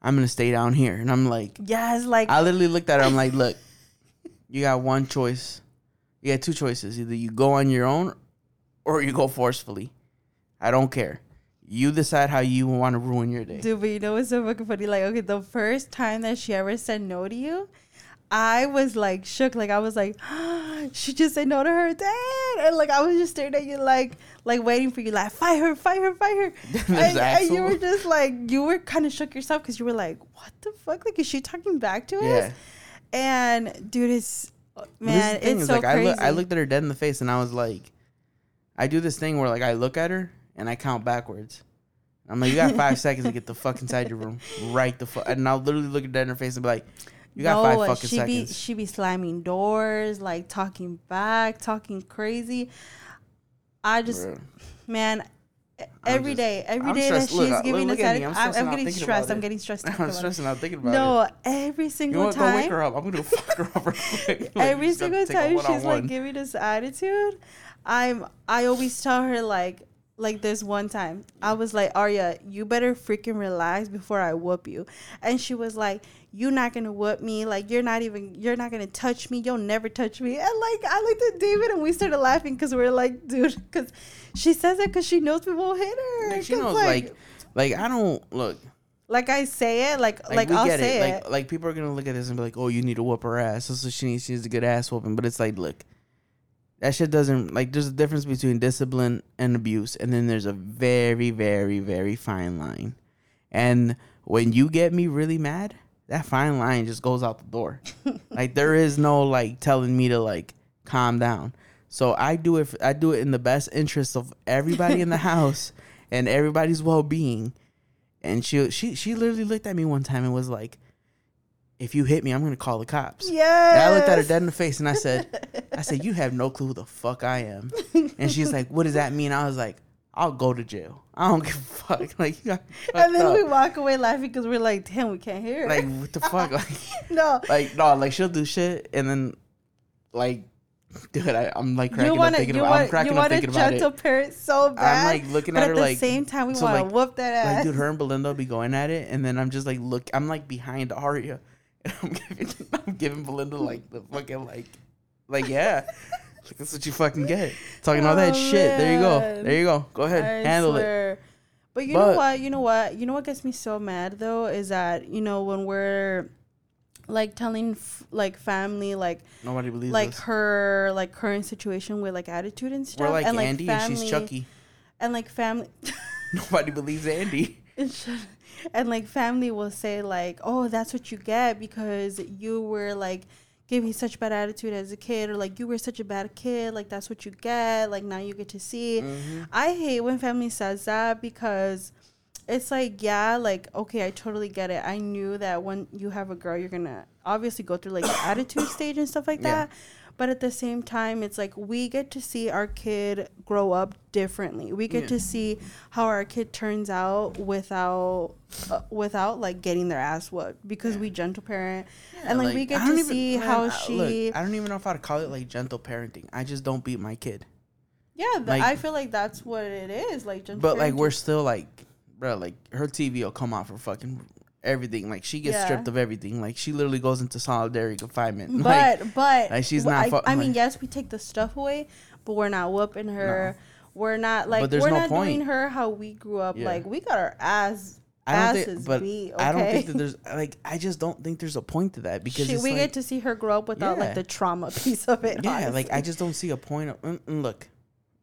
S1: I'm gonna stay down here." And I'm like,
S2: Yes, like
S1: I literally looked at her. I'm like, "Look, you got one choice. You got two choices. Either you go on your own, or you go forcefully. I don't care. You decide how you want to ruin your day."
S2: Dude, but you know what's so fucking funny? Like, okay, the first time that she ever said no to you, I was like shook. Like, I was like, she just said no to her dad, and like I was just staring at you, like, like waiting for you, like fight her, fight her, fight her. And, and you were just like, you were kind of shook yourself because you were like, what the fuck? Like, is she talking back to us? And dude, it's
S1: But this is
S2: man,
S1: thing,
S2: it's
S1: is,
S2: so
S1: like,
S2: crazy.
S1: I, look, I looked at her dead in the face and I was like, I do this thing where like I look at her and I count backwards. I'm like, you got five seconds to get the fuck inside your room, right the fuck, and I'll literally look at dead in her face and be like, you got five fucking
S2: she
S1: seconds.
S2: be she be slamming doors, like talking back, talking crazy. I just
S1: Bruh.
S2: man, every
S1: just-
S2: day, every
S1: I'm
S2: day that.
S1: Look,
S2: she's
S1: uh,
S2: giving
S1: look
S2: us
S1: me. I'm
S2: I'm, I'm getting stressed. I'm getting stressed.
S1: I'm
S2: thinking about it.
S1: stressing out thinking about it.
S2: No, every single
S1: want to go wake
S2: time,
S1: her up? I'm gonna fuck her up real quick. Like,
S2: every
S1: just have to
S2: single time she's like giving us attitude, I'm I always tell her like like this one time I was like Arya, you better freaking relax before I whoop you, and she was like. You're not gonna whoop me, like you're not even, you're not gonna touch me. You'll never touch me. And like I looked at David and we started laughing because we are like, dude, because she says it because she knows people will hit her.
S1: Like, she knows, like, like I don't look.
S2: like I say it, like
S1: Like,
S2: like, I'll say
S1: it.
S2: it.
S1: Like, like people are gonna look at this and be like, "Oh, you need to whoop her ass." That's what she needs. She needs a good ass whooping. But it's like, look, that shit doesn't like. There's a difference between discipline and abuse, and then there's a very, very, very fine line. And when you get me really mad, that fine line just goes out the door. like there is no like telling me to like calm down. So I do it. I do it in the best interest of everybody in the house and everybody's well being. And she she she literally looked at me one time and was like, "If you hit me, I'm gonna call the cops."
S2: yeah.
S1: And I looked at her dead in the face and I said, "I said you have no clue who the fuck I am." And she's like, "What does that mean?" I was like, "I'll go to jail. I don't give a fuck." Like, you got
S2: And then
S1: fucked
S2: we walk away laughing because we're like, damn, we can't hear. It.
S1: Like what the fuck? Like,
S2: no,
S1: like no, like she'll do shit and then like, dude, I, I'm like cracking
S2: you want
S1: up thinking
S2: about.
S1: about. I'm
S2: want,
S1: cracking
S2: you
S1: up
S2: want a
S1: thinking about
S2: gentle
S1: it.
S2: parent so bad.
S1: I'm like looking at
S2: at
S1: her
S2: the
S1: like,
S2: same time, we
S1: so,
S2: want to
S1: like-
S2: whoop that ass.
S1: like, dude, her and Belinda be going at it, and then I'm just like, look, I'm like behind Aria, and I'm giving, I'm giving Belinda like the fucking like, like yeah, like, that's what you fucking get, talking all that
S2: Oh,
S1: shit. There you go, there you go. Go ahead,
S2: I
S1: handle it.
S2: But you
S1: But-
S2: know what? You know what? You know what gets me so mad though is that you know when we're like telling f- like family like
S1: Nobody believes
S2: like
S1: us.
S2: her like current situation with like attitude and stuff.
S1: We're like
S2: and,
S1: Andy, and she's
S2: family-
S1: Chucky.
S2: And like family.
S1: Nobody believes Andy.
S2: and like family will say like oh that's what you get because you were like gave me such bad attitude as a kid or like you were such a bad kid like that's what you get like now you get to see
S1: Mhm.
S2: i hate when family says that because it's like yeah like okay i totally get it i knew that when you have a girl you're gonna obviously go through like the attitude stage and stuff like
S1: Yeah.
S2: that but at the same time it's like we get to see our kid grow up differently we get
S1: Yeah.
S2: to see how our kid turns out without uh, without like getting their ass whooped because we gentle parent and like, we get to
S1: even-
S2: see
S1: man,
S2: how
S1: I-
S2: she
S1: look, I don't even know if I'd call it like gentle parenting. I just don't beat my kid.
S2: yeah th-
S1: like-
S2: i feel like that's what it is like gentle
S1: But like we're still like, bro, like her TV will come out for fucking everything. Like she gets
S2: Yeah.
S1: stripped of everything. Like she literally goes into solitary confinement. like,
S2: But but
S1: like, she's not
S2: I,
S1: fu-
S2: I mean,
S1: like-
S2: yes, we take the stuff away, but we're not whooping her. We're not like
S1: But there's
S2: we're
S1: no
S2: not doing
S1: point.
S2: her how we grew up.
S1: Yeah.
S2: Like we got our ass
S1: I don't
S2: asses
S1: think, but
S2: beat.
S1: I don't think that there's like I just don't think there's a point to that because
S2: She-
S1: it's
S2: we
S1: like,
S2: get to see her grow up without
S1: Yeah.
S2: like the trauma piece of it.
S1: yeah, like I
S2: honestly.
S1: just don't see a point. Of, mm, mm, look,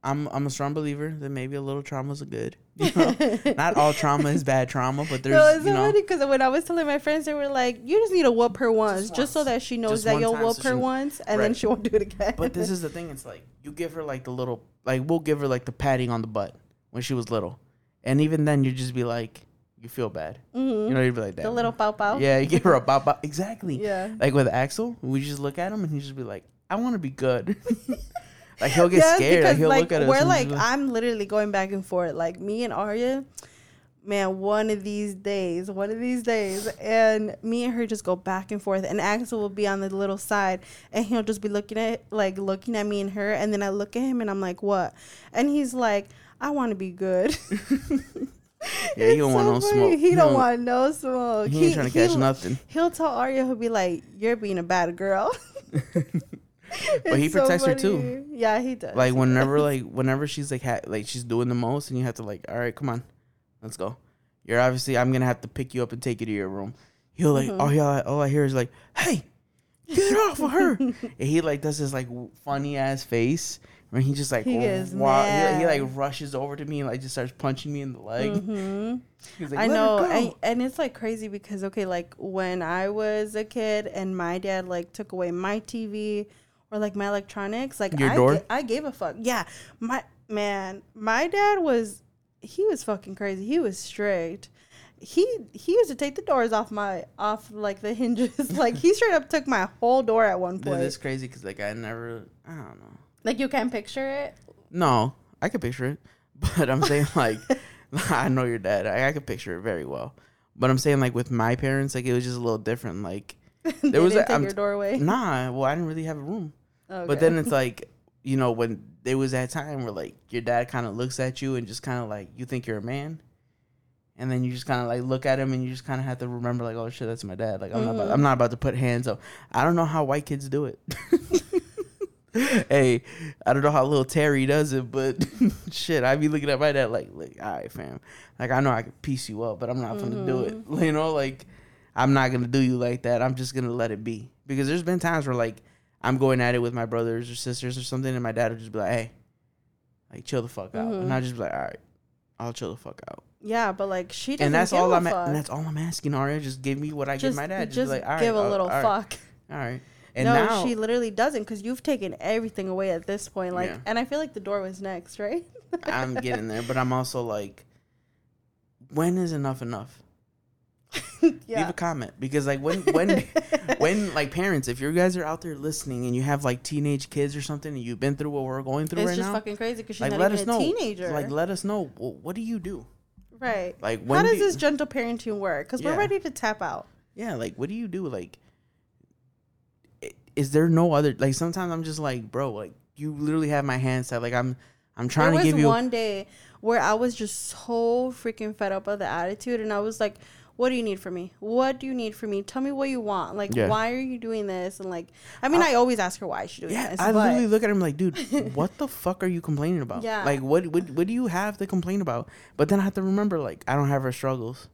S1: I'm I'm a strong believer that maybe a little trauma's a good. You know? Not all trauma is bad trauma, but there's
S2: no, it's
S1: you know
S2: funny because when I was telling my friends, they were like, "You just need to whoop her once, just, so
S1: once.
S2: that she knows
S1: Just
S2: that you'll whoop
S1: so
S2: her
S1: she-
S2: once, and then she won't do it again."
S1: But this is the thing. It's like you give her like the little, like we'll give her like the patting on the butt when she was little, and even then you just be like, you feel bad.
S2: Mhm.
S1: You know, you'd be like that.
S2: the little pow pow.
S1: Yeah, you give her a bop bop. Exactly.
S2: Yeah.
S1: Like with Axel, we just look at him and he just be like, "I want to be good." like he'll get
S2: Yes,
S1: scared. Like
S2: because
S1: he'll
S2: like
S1: look at
S2: we're like
S1: just
S2: I'm literally going back and forth. Like me and Arya, man, one of these days, one of these days, and me and her just go back and forth. And Axel will be on the little side, and he'll just be looking at like looking at me and her, and then I look at him and I'm like, what? And he's like, I want to be good.
S1: Yeah, he don't want no smoke.
S2: He,
S1: He
S2: don't
S1: don't-
S2: want no smoke.
S1: he ain't trying to catch nothing.
S2: He'll tell Arya, he'll be like, "You're being a bad girl."
S1: But he
S2: so
S1: protects her too.
S2: Yeah, he does.
S1: Like whenever like whenever she's like ha- like she's doing the most, and you have to like, all right, come on, let's go. You're obviously I'm gonna have to pick you up and take you to your room. He'll like,
S2: Mhm.
S1: oh yeah, all I hear is like, hey, get off of her. and he like does this like funny ass face. When he just like
S2: He is
S1: wa- he, he like rushes over to me and like just starts punching me in the leg.
S2: hmm
S1: He's like,
S2: I know, and, and it's like crazy because okay, like when I was a kid and my dad like took away my TV or like my electronics, like
S1: Your
S2: I,
S1: door?
S2: ga- I gave a fuck. Yeah, my man, my dad was he was fucking crazy. He was strict. He he used to take the doors off my off like the hinges. like he straight up took my whole door at one
S1: Dude,
S2: point.
S1: it's crazy because like I never, I don't know.
S2: like you can't picture it.
S1: No, I could picture it, but I'm saying like I know your dad. I, I could picture it very well. But I'm saying like with my parents, like it was just a little different. Like
S2: they
S1: was a-
S2: your doorway.
S1: nah, well I didn't really have a room.
S2: Okay.
S1: But then it's like you know when there was that time where like your dad kind of looks at you and just kind of like you think you're a man. And then you just kind of like look at him, and you just kind of have to remember, like, oh shit, that's my dad. Like, I'm not, about,
S2: Mhm.
S1: I'm not about to put hands up. I don't know how white kids do it. hey, I don't know how little Terry does it, but shit, I be looking at my dad like, like, all right, fam. Like, I know I can piece you up, but I'm not gonna do it. You know, like, I'm not gonna do you like that. I'm just gonna let it be because there's been times where like I'm going at it with my brothers or sisters or something, and my dad would just be like, hey, like, chill the fuck out,
S2: Mhm.
S1: and I just be like, all right, I'll chill the fuck out.
S2: yeah, but like she doesn't
S1: And that's
S2: give
S1: all
S2: a
S1: I'm. A- and that's all I'm asking. Aria, just give me what I give my dad. Just,
S2: just
S1: like, all right,
S2: give a
S1: I'll-
S2: little
S1: all right,
S2: fuck.
S1: All right. And
S2: no,
S1: now,
S2: she literally doesn't because you've taken everything away at this point. Like,
S1: Yeah.
S2: and I feel like the door was next, right?
S1: I'm getting there, but I'm also like, when is enough enough? Leave a comment because like when when when like parents, if you guys are out there listening and you have like teenage kids or something and you've been through what we're going through
S2: it's
S1: right
S2: just
S1: now,
S2: fucking crazy because she's
S1: like
S2: not
S1: let
S2: even
S1: us
S2: a
S1: know.
S2: teenager.
S1: Like let us know. Well, what do you do?
S2: right.
S1: Like when
S2: How does
S1: do
S2: this gentle parenting work? Because
S1: Yeah.
S2: we're ready to tap out.
S1: Yeah, like what do you do? Like, is there no other? Like sometimes I'm just like, bro, like you literally have my hands tied. Like I'm, I'm trying
S2: there
S1: to give you.
S2: one day where I was just so freaking fed up of the attitude, and I was like, "What do you need from me? What do you need from me? Tell me what you want. Like,
S1: Yeah.
S2: why are you doing this?" And like, I mean, I, always ask her why she's doing
S1: yeah,
S2: this.
S1: I literally look at him like, dude, what the fuck are you complaining about?
S2: Yeah.
S1: Like, what, what, what do you have to complain about? But then I have to remember, like, I don't have her struggles,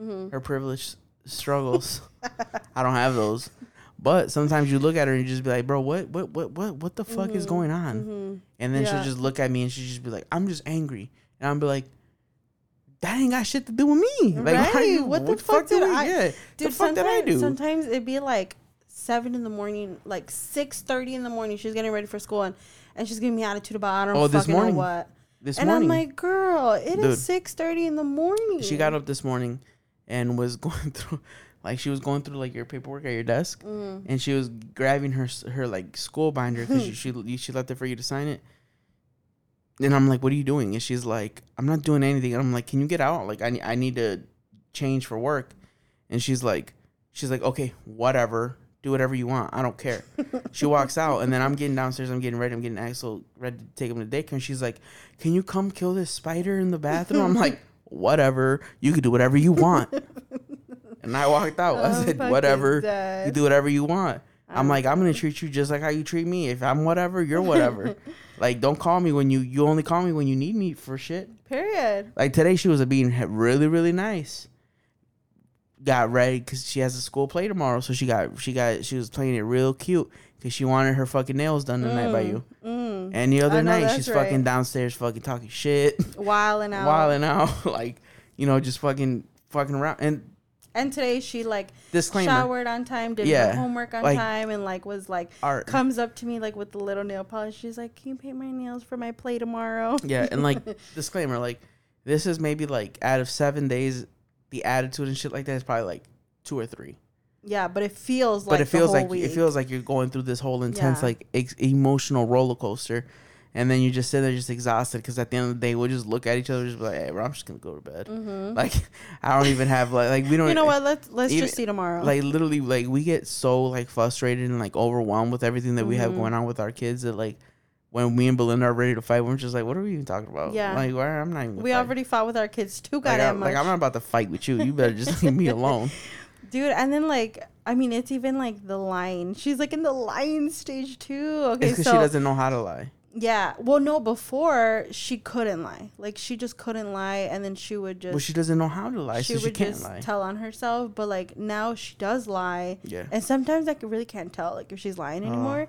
S2: Mhm.
S1: her privilege struggles. I don't have those. But sometimes you look at her and you just be like, bro, what, what, what, what, what the fuck is
S2: Mhm.
S1: going on?
S2: Mhm.
S1: And then
S2: Yeah.
S1: she'll just look at me and she'll just be like, I'm just angry. And I'm be like, that ain't got shit to do with me. Like, why
S2: Right.
S1: you,
S2: What the fuck did I-
S1: Yeah.
S2: Dude,
S1: the fuck did I do?
S2: sometimes it'd be like seven in the morning, like six thirty in the morning. She's getting ready for school, and, and she's giving me attitude about I don't
S1: Oh,
S2: fucking know what.
S1: This
S2: and
S1: morning,
S2: I'm like, girl, it is
S1: Dude.
S2: six thirty in the morning.
S1: she got up this morning and was going through, like, she was going through, like, your paperwork at your desk.
S2: Mm.
S1: And she was grabbing her, her like, school binder because she, she, she left it for you to sign it. And I'm like, what are you doing? And she's like, I'm not doing anything. And I'm like, can you get out? Like, I, ne- I need to change for work. And she's like, she's like, okay, whatever. Do whatever you want. I don't care. she walks out, and then I'm getting downstairs. I'm getting ready. I'm getting Axel ready to take him to daycare. And she's like, "Can you come kill this spider in the bathroom?" I'm like, "Whatever. You can do whatever you want." and I walked out. I
S2: I'm
S1: said,
S2: fucking
S1: "Whatever. You do whatever you want." I'm like, I'm gonna treat you just like how you treat me. If I'm whatever, you're whatever. like, don't call me when you you only call me when you need me for shit.
S2: Period.
S1: Like today, she was being really really nice. Got ready because she has a school play tomorrow, so she got she got she was playing it real cute because she wanted her fucking nails done tonight by you.
S2: Mm.
S1: And the other night, she's
S2: right.
S1: fucking downstairs, fucking talking shit,
S2: Wilding out.
S1: wilding out, like you know, just fucking fucking around. And
S2: And today she like
S1: disclaimer,
S2: showered on time, did
S1: Yeah,
S2: her homework on
S1: like-
S2: time, and like was like
S1: art.
S2: comes up to me like with the little nail polish. She's like, "Can you paint my nails for my play tomorrow?"
S1: Yeah, and like disclaimer, like This is maybe like out of seven days, the attitude and shit like that is probably like two or three.
S2: Yeah, but it feels like
S1: but it feels like it feels like you're going through this whole intense
S2: Yeah.
S1: like ex- emotional roller coaster, and then you just sit there just exhausted because at the end of the day we'll just look at each other and just be like, hey, bro, I'm just gonna go to bed.
S2: Mhm.
S1: Like I don't even have like like we don't.
S2: you know what? Let's let's
S1: even-
S2: just see tomorrow.
S1: Like literally, like we get so like frustrated and like overwhelmed with everything that we have
S2: Mhm.
S1: going on with our kids that like when me and Belinda are ready to fight, we're just like, what are we even talking about?
S2: Yeah.
S1: like why I'm not even.
S2: we
S1: fight.
S2: already fought with our kids too
S1: like,
S2: goddamn
S1: I, like I'm not about to fight with you. You better just leave me alone.
S2: dude. And then like, I mean, it's even like the line. She's like in the lying stage too. Okay,
S1: because
S2: so
S1: she doesn't know how to lie.
S2: Yeah. Well, no, before she couldn't lie. Like she just couldn't lie, and then she would just
S1: Well, she doesn't know how to lie,
S2: she
S1: so she
S2: would
S1: can't
S2: just
S1: lie.
S2: tell on herself. But like now she does lie.
S1: yeah.
S2: And sometimes I really can't tell like if she's lying
S1: Oh.
S2: anymore.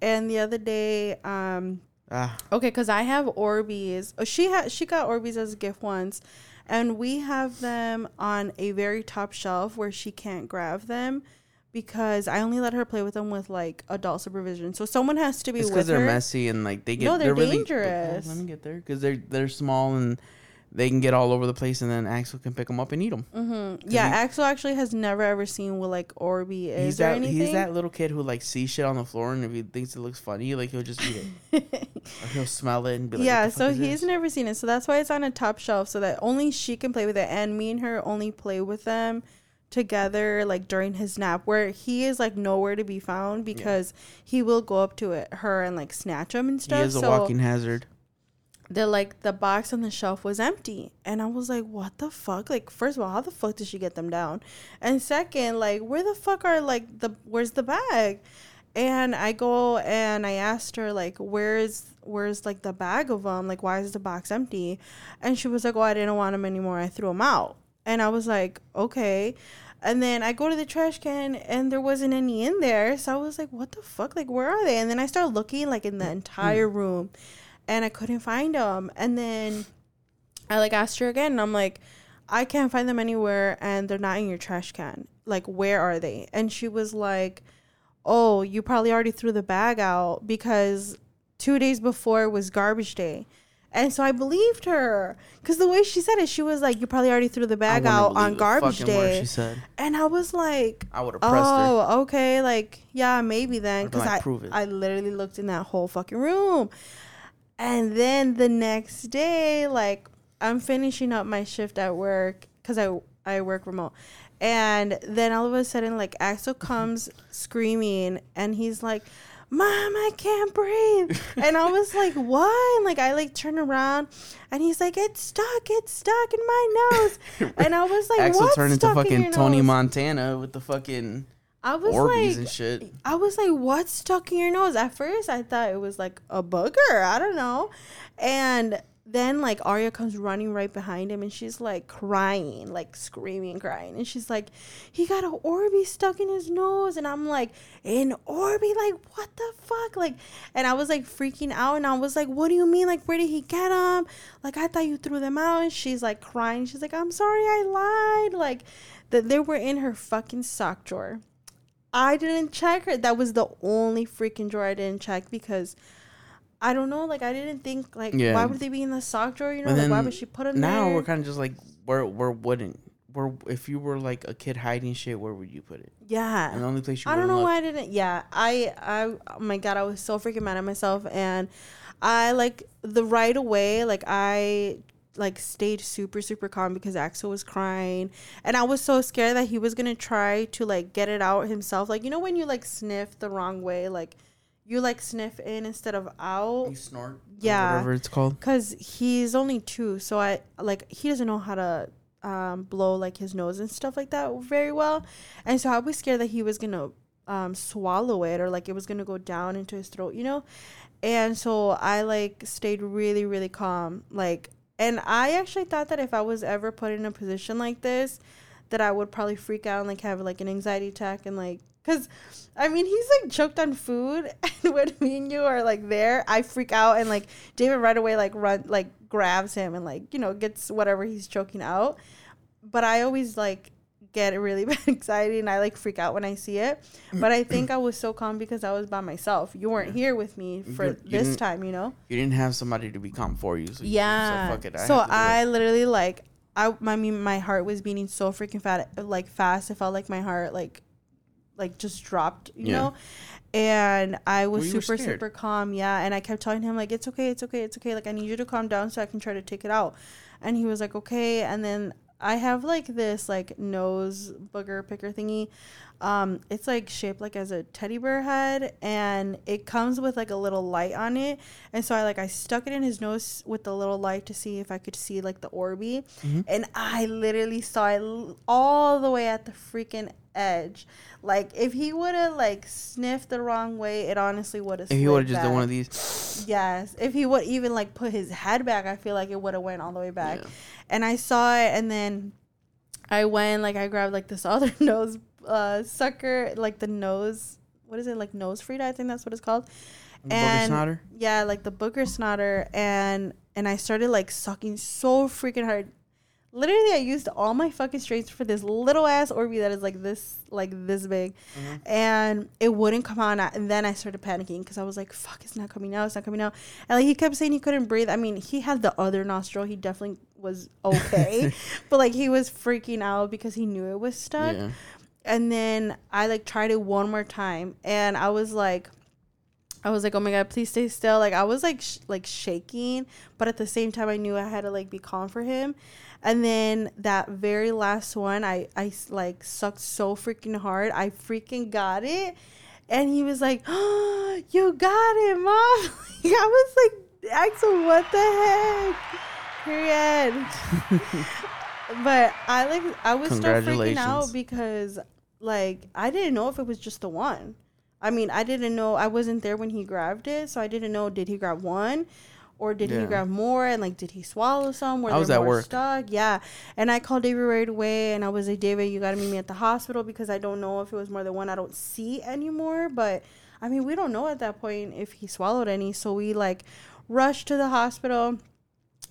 S2: And the other day, um,
S1: Ah,
S2: okay, because I have Orbeez. Oh, she had she got Orbeez as a gift once, and we have them on a very top shelf where she can't grab them because I only let her play with them with like adult supervision. So someone has to be
S1: it's
S2: with
S1: because they're messy and like they get.
S2: No, they're
S1: really,
S2: dangerous.
S1: let me get there because they're they're small and they can get all over the place, and then Axel can pick them up and eat them.
S2: Mm-hmm. Yeah,
S1: he-
S2: Axel actually has never ever seen what like Orby is
S1: He's
S2: or
S1: that
S2: anything.
S1: he's that little kid who like sees shit on the floor, and if he thinks it looks funny, like he'll just eat it, or he'll smell it and be like,
S2: yeah, so he's
S1: this?"
S2: never seen it. So that's why it's on a top shelf so that only she can play with it. And me and her only play with them together like during his nap where he is like nowhere to be found because he will go up to it her and like snatch him and stuff.
S1: He is a
S2: so
S1: walking hazard.
S2: the like the box on the shelf was empty. And i was like what the fuck? Like first of all how the fuck did she get them down? And second like where the fuck are like the where's the bag? And i go and i asked her like where's where's like the bag of them like why is the box empty? And she was like oh i didn't want them anymore. I threw them out and i was like okay and then I go to the trash can and there wasn't any in there. So I was like, what the fuck? Like, where are they? And then I started looking like in the mm-hmm. entire room and I couldn't find them. And then I like asked her again and I'm like, I can't find them anywhere and they're not in your trash can. Like, where are they? And she was like, Oh, you probably already threw the bag out because two days before was garbage day. And so I believed her because the way she said it, she was like, "You probably already threw the bag out on garbage day."
S1: She said,
S2: And I was like,
S1: "I would have pressed her."
S2: "Oh, okay, like yeah, maybe then." Because I,
S1: "Prove it."
S2: I literally looked in that whole fucking room, and then the next day, like I'm finishing up my shift at work because I I work remote, and then all of a sudden, like Axel comes screaming, and he's like. Mom, I can't breathe. And I was like, what? And like I like turn around and he's like, It's stuck, it's stuck in my nose. And I was like,
S1: Axel
S2: What's
S1: turned into
S2: stuck in
S1: fucking Tony
S2: nose?
S1: Montana with the fucking
S2: I was
S1: Orbeez
S2: like,
S1: and shit.
S2: I was like, what's stuck in your nose? At first, I thought it was like a booger. I don't know. And then, like, Arya comes running right behind him and she's like crying, like screaming, crying. And she's like, he got an Orby stuck in his nose. And I'm like, an Orby? Like, what the fuck? Like, and I was like freaking out. And I was like, what do you mean? Like, where did he get them? Like, I thought you threw them out. And she's like crying. She's like, I'm sorry, I lied. Like, that they were in her fucking sock drawer. I didn't check her. That was the only freaking drawer I didn't check because I don't know. Like I didn't think like
S1: Yeah.
S2: why would they be in the sock drawer? You know, like why would she put them
S1: Now
S2: there?
S1: Now we're kind of just like where where wouldn't where if you were like a kid hiding shit, where would you put it?
S2: yeah.
S1: And the only place you
S2: I don't know
S1: look-
S2: why I didn't. Yeah, I, I, oh my god, I was so freaking mad at myself, and I like the right away, like I like stayed super super calm because Axel was crying, and I was so scared that he was gonna try to like get it out himself. Like you know when you like sniff the wrong way, like you like sniff in instead of out.
S1: You snort.
S2: Yeah.
S1: Whatever it's called.
S2: Cause he's only two, so I like he doesn't know how to um, blow like his nose and stuff like that very well, and so I was scared that he was gonna um, swallow it or like it was gonna go down into his throat, you know, and so I like stayed really really calm, like, and I actually thought that if I was ever put in a position like this, that I would probably freak out and like have like an anxiety attack and like. Cause, I mean, he's like choked on food, and when me and you are like there, I freak out, and like David right away like run like grabs him and like you know gets whatever he's choking out. But I always like get really bad anxiety and I like freak out when I see it. But I think I was so calm because I was by myself. You weren't here with me for
S1: You- you
S2: this time, you know.
S1: You didn't have somebody to be calm for you. So you-
S2: Yeah.
S1: So fuck it. I
S2: so
S1: have to do
S2: I
S1: it.
S2: literally like I I mean my heart was beating so freaking fat like fast. It felt like my heart like like just dropped, you
S1: Yeah.
S2: know. And I was
S1: Well,
S2: super super calm, yeah. And I kept telling him like it's okay, it's okay, it's okay. Like I need you to calm down so I can try to take it out. And he was like okay. And then I have like this like nose booger picker thingy. Um, it's like shaped like as a teddy bear head, and it comes with like a little light on it. And so I like I stuck it in his nose with the little light to see if I could see like the Orby,
S1: Mm-hmm.
S2: and I literally saw it all the way at the freaking edge. Like if he would have like sniffed the wrong way, it honestly would have.
S1: If you would have just done one of these,
S2: Yes, if he would even like put his head back, I feel like it would have went all the way back.
S1: Yeah.
S2: And I saw it, and then I went like I grabbed like this other nose uh sucker, like the nose. What is it like NoseFrida? I think that's what it's called.
S1: booger
S2: And
S1: snotter.
S2: yeah, like the booger snotter, and and I started like sucking so freaking hard. Literally, I used all my fucking strength for this little ass Orby that is like this, like this big, mm-hmm. and it wouldn't come out. And then I started panicking because I was like, "Fuck, it's not coming out. It's not coming out." And like he kept saying he couldn't breathe. I mean, he had the other nostril. He definitely was okay, but like he was freaking out because he knew it was stuck
S1: Yeah.
S2: and then I like tried it one more time, and I was like, I was like, oh my god, please stay still. Like I was like sh- like shaking, but at the same time, I knew I had to like be calm for him. And then that very last one, I, I like sucked so freaking hard, I freaking got it, and he was like, oh, you got it, mom. I was like, Axel, what the heck? Period. but I like I was still freaking out because like I didn't know if it was just the one. I mean, I didn't know I wasn't there when he grabbed it, so I didn't know did he grab one or did he grab more and like did he swallow some? Were
S1: I was at work.
S2: stuck? Yeah. And I called David right away and I was like, David, you gotta meet me at the hospital because I don't know if it was more than one. I don't see anymore. But I mean we don't know at that point if he swallowed any. So we like rushed to the hospital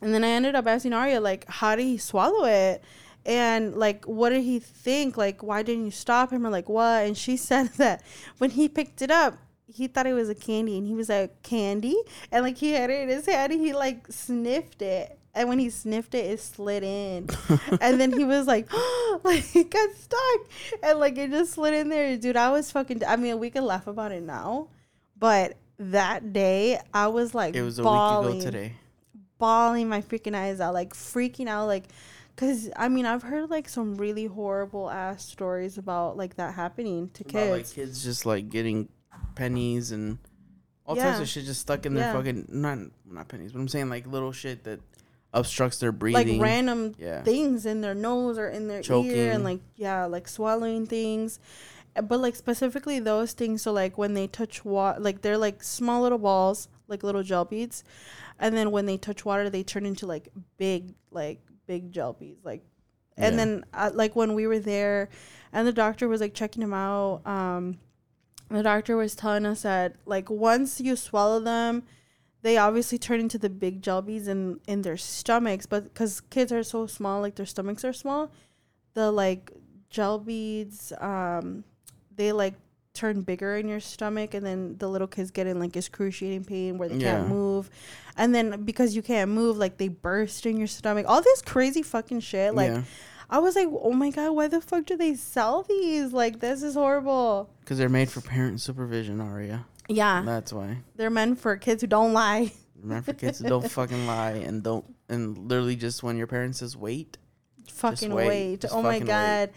S2: and then I ended up asking Arya, like, how did he swallow it? And like, what did he think? Like, why didn't you stop him? Or like, what? And she said that when he picked it up, he thought it was a candy, and he was like, candy, and like he had it in his hand, and he like sniffed it, and when he sniffed it, it slid in, and then he was like, like it got stuck, and like it just slid in there, dude. I was fucking. I mean, we can laugh about it now, but that day I was like,
S1: It was a week ago today.
S2: bawling my freaking eyes out, like freaking out, like, cause I mean I've heard like some really horrible ass stories about like that happening to
S1: About, like
S2: kids.
S1: kids just like getting pennies and all types of shit just stuck in their
S2: Yeah.
S1: fucking not not pennies, but I'm saying like little shit that obstructs their breathing.
S2: like random
S1: yeah.
S2: things in their nose or in their ear and like yeah, like swallowing things. Uh, But like specifically those things, so like when they touch water, like they're like small little balls, like little gel beads, and then when they touch water, they turn into like big, like big gel beads, like and
S1: Yeah.
S2: then uh, like when we were there and the doctor was like checking him out um the doctor was telling us that like once you swallow them they obviously turn into the big gel beads in in their stomachs but because kids are so small like their stomachs are small the like gel beads um they like turn bigger in your stomach and then the little kids get in like excruciating pain where they
S1: Yeah.
S2: can't move and then because you can't move like they burst in your stomach all this crazy fucking shit like
S1: yeah.
S2: I was like, oh my god, why the fuck do they sell these? Like, this is horrible.
S1: Because they're made for parent supervision, Aria.
S2: Yeah,
S1: That's why.
S2: they're meant for kids who don't lie.
S1: Remember for kids who don't fucking lie and don't and literally just when your parents says wait.
S2: Fucking
S1: wait.
S2: wait. Oh my
S1: fucking wait.
S2: god.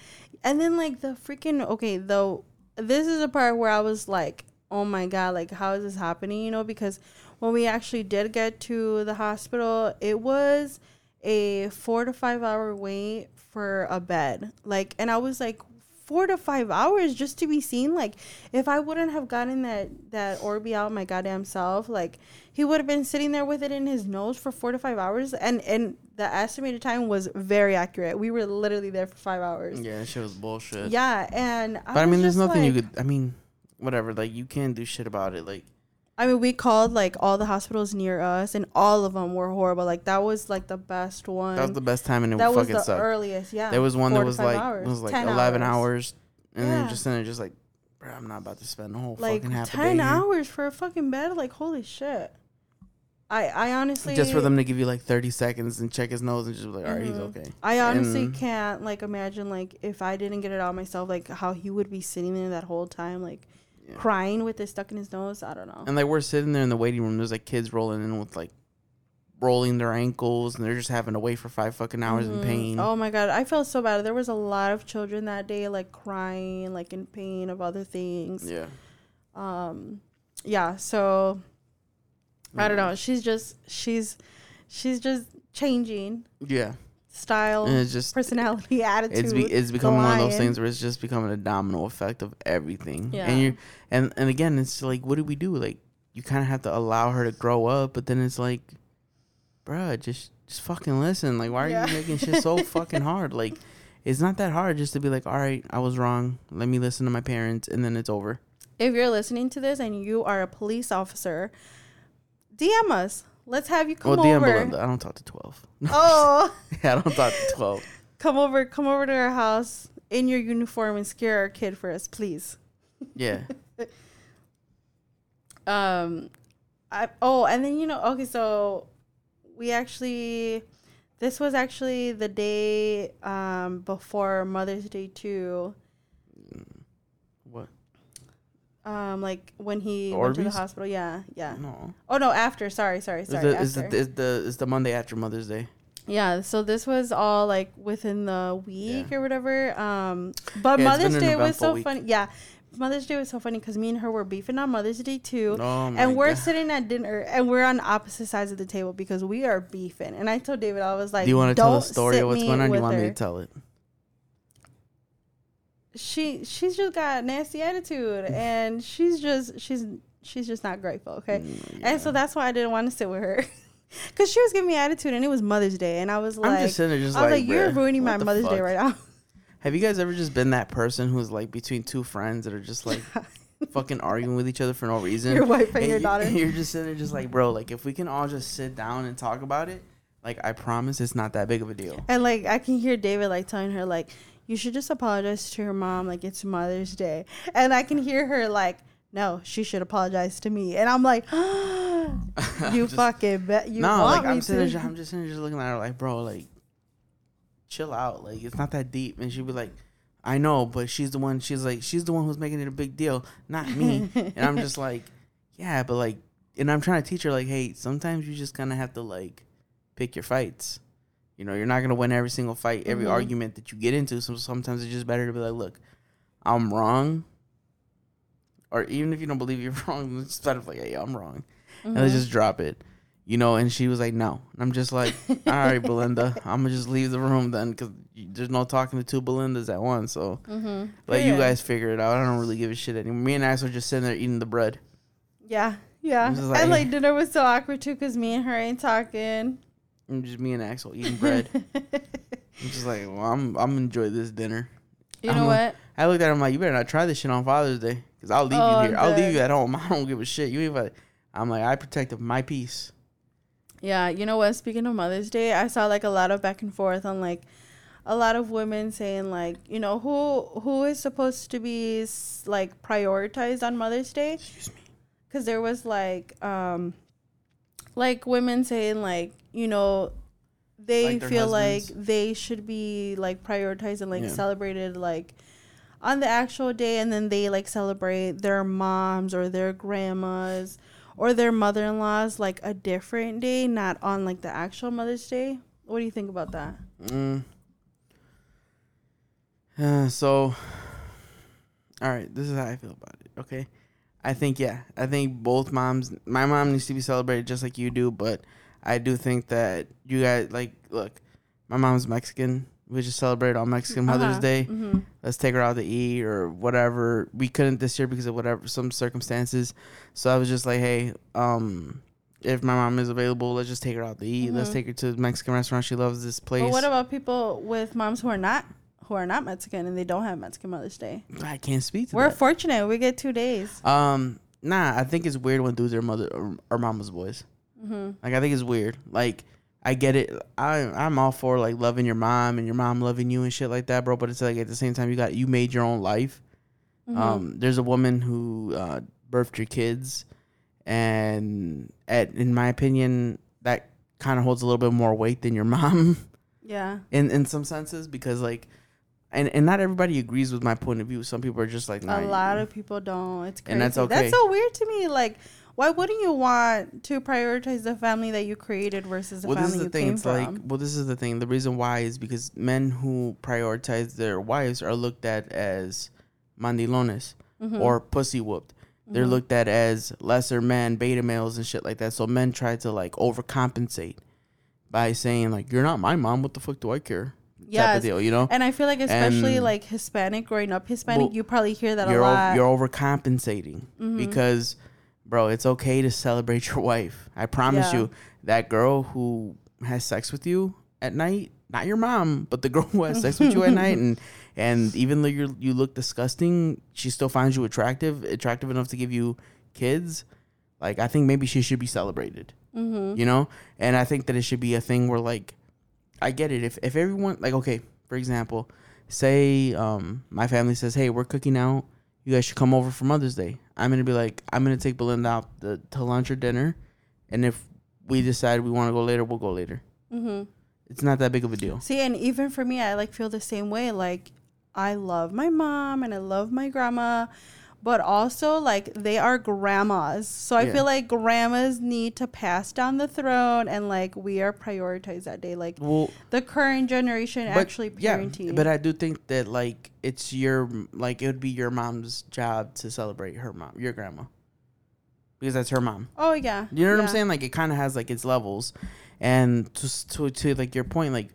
S2: And then like the freaking okay, though this is a part where I was like, oh my god, like how is this happening? You know, because when we actually did get to the hospital, it was a four to five hour wait for a bed. Like, and I was like, four to five hours just to be seen. Like, if I wouldn't have gotten that that Orby out my goddamn self, like he would have been sitting there with it in his nose for four to five hours. And and the estimated time was very accurate. We were literally there for five hours.
S1: Yeah, shit was bullshit.
S2: Yeah, and I
S1: But I mean, there's
S2: just
S1: nothing you could. I mean, whatever. Like you can't do shit about it. Like
S2: I mean, we called like all the hospitals near us, and all of them were horrible. Like that was like the best one.
S1: That was the best time, and it fucking sucked.
S2: That was the
S1: sucked.
S2: earliest. Yeah,
S1: there was one that was like
S2: hours,
S1: it was like
S2: 10
S1: eleven hours, and
S2: Yeah.
S1: then just then just like, bro, I'm not about to spend the whole
S2: like
S1: fucking half
S2: ten
S1: here."
S2: hours for a fucking bed. Like holy shit. I I honestly
S1: just for them to give you like 30 seconds and check his nose and just be like, all right, he's
S2: Mhm.
S1: okay.
S2: I honestly
S1: And-
S2: can't like imagine like if I didn't get it out myself, like how he would be sitting there that whole time, like
S1: Yeah.
S2: crying with it stuck in his nose. I don't know.
S1: And like we're sitting there in the waiting room. There's like kids rolling in with like rolling their ankles, and they're just having to wait for five fucking hours in
S2: Mhm.
S1: pain.
S2: Oh my god, I felt so bad. There was a lot of children that day, like crying, like in pain of other things.
S1: Yeah.
S2: Um, yeah. So I don't know. She's just she's she's just changing
S1: Yeah.
S2: Style,
S1: And it's just
S2: personality, attitude.
S1: it's be, it's becoming one of those things where it's just becoming a domino effect of everything.
S2: Yeah.
S1: And you and and again, it's like, what do we do? Like, you kind of have to allow her to grow up, but then it's like, bruh, just just fucking listen. Like, why are
S2: Yeah.
S1: you making shit so fucking hard? Like, it's not that hard just to be like, all right, I was wrong. Let me listen to my parents, and then it's over.
S2: if you're listening to this and you are a police officer, DM us. Let's have you come
S1: well, DM
S2: over.
S1: Belinda. I don't talk to twelve.
S2: Oh,
S1: yeah, I don't talk to twelve.
S2: come over, come over to our house in your uniform and scare our kid for us, please.
S1: Yeah.
S2: Um, I oh, and then you know, okay, so we actually, this was actually the day um before Mother's Day too. Um, like when he went to the hospital. Yeah, yeah.
S1: No.
S2: Oh no, after. Sorry, sorry,
S1: It's
S2: sorry.
S1: the,
S2: after.
S1: the, it's the it's the Monday after Mother's Day.
S2: Yeah, so this was all like within the week
S1: Yeah.
S2: or whatever. Um, but
S1: Yeah, it's
S2: Mother's
S1: an
S2: Day was
S1: eventful
S2: so
S1: week.
S2: funny. Yeah, Mother's Day was so funny because me and her were beefing on Mother's Day too.
S1: Oh my
S2: and we're
S1: God.
S2: sitting at dinner and we're on opposite sides of the table because we are beefing. And I told David, I was like,
S1: Do you want to tell
S2: "Don't
S1: story
S2: sit
S1: of what's
S2: me
S1: going on? You
S2: with
S1: want me
S2: her."
S1: to tell it?
S2: She she's just got nasty attitude and she's just she's she's just not grateful. Okay,
S1: Mm,
S2: and so that's why I didn't want to sit with her. Cause she was giving me attitude, and it was Mother's Day, and I was like,
S1: I'm just sitting there, just
S2: I was
S1: like,
S2: like, you're ruining my Mother's Day right now.
S1: Have you guys ever just been that person who's like between two friends that are just like fucking arguing with each other for no reason?
S2: Your wife and your
S1: you-
S2: daughter.
S1: You're just sitting there, just like, bro, like if we can all just sit down and talk about it, like I promise it's not that big of a deal.
S2: And like I can hear David like telling her like you should just apologize to your mom like it's Mother's Day. And I can hear her like no, she should apologize to me. And I'm like you
S1: Just-
S2: fucking bet you
S1: no, like I'm sitting,
S2: to.
S1: I'm just sitting just looking at her like, bro, like, chill out, like it's not that deep. And she'd be like, I know, but she's the one. She's like, she's the one who's making it a big deal, not me. and I'm just like, yeah, but like, and I'm trying to teach her like, hey, sometimes you just kind of have to like pick your fights. You know, you're not gonna win every single fight, every
S2: Mhm.
S1: argument that you get into. So sometimes it's just better to be like, look, I'm wrong. Or even if you don't believe you're wrong, it's better to be like, hey, I'm wrong and let's
S2: Mhm.
S1: just drop it. You know, and she was like, no. And I'm just like, all right, Belinda, I'm gonna just leave the room then because there's no talking to two Belindas at once. So
S2: Mhm.
S1: let you guys figure it out. I don't really give a shit anymore. Me and Ax are just sitting there eating the bread.
S2: Yeah, yeah.
S1: Like-
S2: and like dinner was so awkward too because me and her ain't talking.
S1: And just me and Axel eating bread. I'm just like, well, I'm I'm enjoy this dinner.
S2: you
S1: I'm
S2: know
S1: a-
S2: what?
S1: I looked at him like, you better not try this shit on Father's Day because I'll leave
S2: Oh,
S1: you here. I'll leave you at home. I don't give a shit. You even. I'm like, I protected my peace.
S2: Yeah, you know what? Speaking of Mother's Day, I saw like a lot of back and forth on like a lot of women saying like, you know, who who is supposed to be like prioritized on Mother's Day?
S1: Excuse me.
S2: Cuz there was like um like women saying like, you know, they
S1: Like
S2: feel like they should be like prioritized and like
S1: Yeah.
S2: celebrated like on the actual day and then they like celebrate their moms or their grandmas or their mother-in-laws like a different day not on like the actual mother's day what do you think about that
S1: Mm. Uh, so, all right, this is how I feel about it. Okay, I think yeah, I think both moms. My mom needs to be celebrated just like you do, but I do think that you guys like look. My mom's Mexican. We just celebrate on Mexican Mother's
S2: Uh-huh.
S1: Day.
S2: hmm
S1: Let's take her out to eat or whatever. We couldn't this year because of whatever some circumstances. So I was just like, hey, um, if my mom is available, let's just take her out to eat. Let's
S2: Mhm.
S1: take her to the Mexican restaurant. She loves this place.
S2: but what about people with moms who are not who are not mexican and they don't have mexican mother's day
S1: I can't speak to
S2: we're
S1: that.
S2: fortunate we get two days
S1: Um, nah, I think it's weird when dudes are mother or, or mama's boys.
S2: Mm-hmm.
S1: Like I think it's weird. Like I get it. I I'm all for like loving your mom and your mom loving you and shit like that, bro. But it's like at the same time you got you made your own life.
S2: Mm-hmm.
S1: Um, there's a woman who uh, birthed your kids, and at in my opinion, that kind of holds a little bit more weight than your mom
S2: yeah.
S1: in in some senses because like. And, and not everybody agrees with my point of view. Some people are just like, nah,
S2: a lot of people don't. It's crazy.
S1: And that's okay.
S2: That's so weird to me. Like, why wouldn't you want to prioritize the family that you created versus the
S1: well, this
S2: family
S1: is the
S2: you
S1: thing.
S2: came
S1: It's
S2: from?
S1: like, well, this is the thing. The reason why is because men who prioritize their wives are looked at as mandilones
S2: Mhm.
S1: or pussy whooped. They're
S2: Mhm.
S1: looked at as lesser men, beta males, and shit like that. So men try to like overcompensate by saying like, "You're not my mom. What the fuck do I care?" yeah, deal, you know.
S2: And I feel like, especially
S1: And-
S2: like Hispanic, growing up Hispanic,
S1: Well,
S2: you probably hear that a lot.
S1: o- you're overcompensating
S2: Mhm.
S1: because, bro, it's okay to celebrate your wife. I promise
S2: Yeah.
S1: you, that girl who has sex with you at night, not your mom, but the girl who has sex with you at night, and and even though you you look disgusting, she still finds you attractive, attractive enough to give you kids. Like I think maybe she should be celebrated,
S2: mm-hmm.
S1: you know. And I think that it should be a thing where like, I get it. If if everyone like okay, for example, say um my family says, hey, we're cooking out. You guys should come over for Mother's Day. I'm gonna be like, I'm gonna take Belinda out the, to lunch or dinner, and if we decide we want to go later, we'll go later.
S2: Mm-hmm.
S1: It's not that big of a deal.
S2: See, and even for me, I like feel the same way. Like, I love my mom and I love my grandma, but also like they are grandmas. So I
S1: Yeah.
S2: feel like grandmas need to pass down the throne, and like we are prioritized that day. Like
S1: Well,
S2: the current generation
S1: but
S2: actually parenting.
S1: yeah, but I do think that like it's your like it would be your mom's job to celebrate her mom, your grandma, because that's her mom.
S2: oh yeah,
S1: You know what I'm saying? Like it kind of has like its levels, and to, to to like your point, like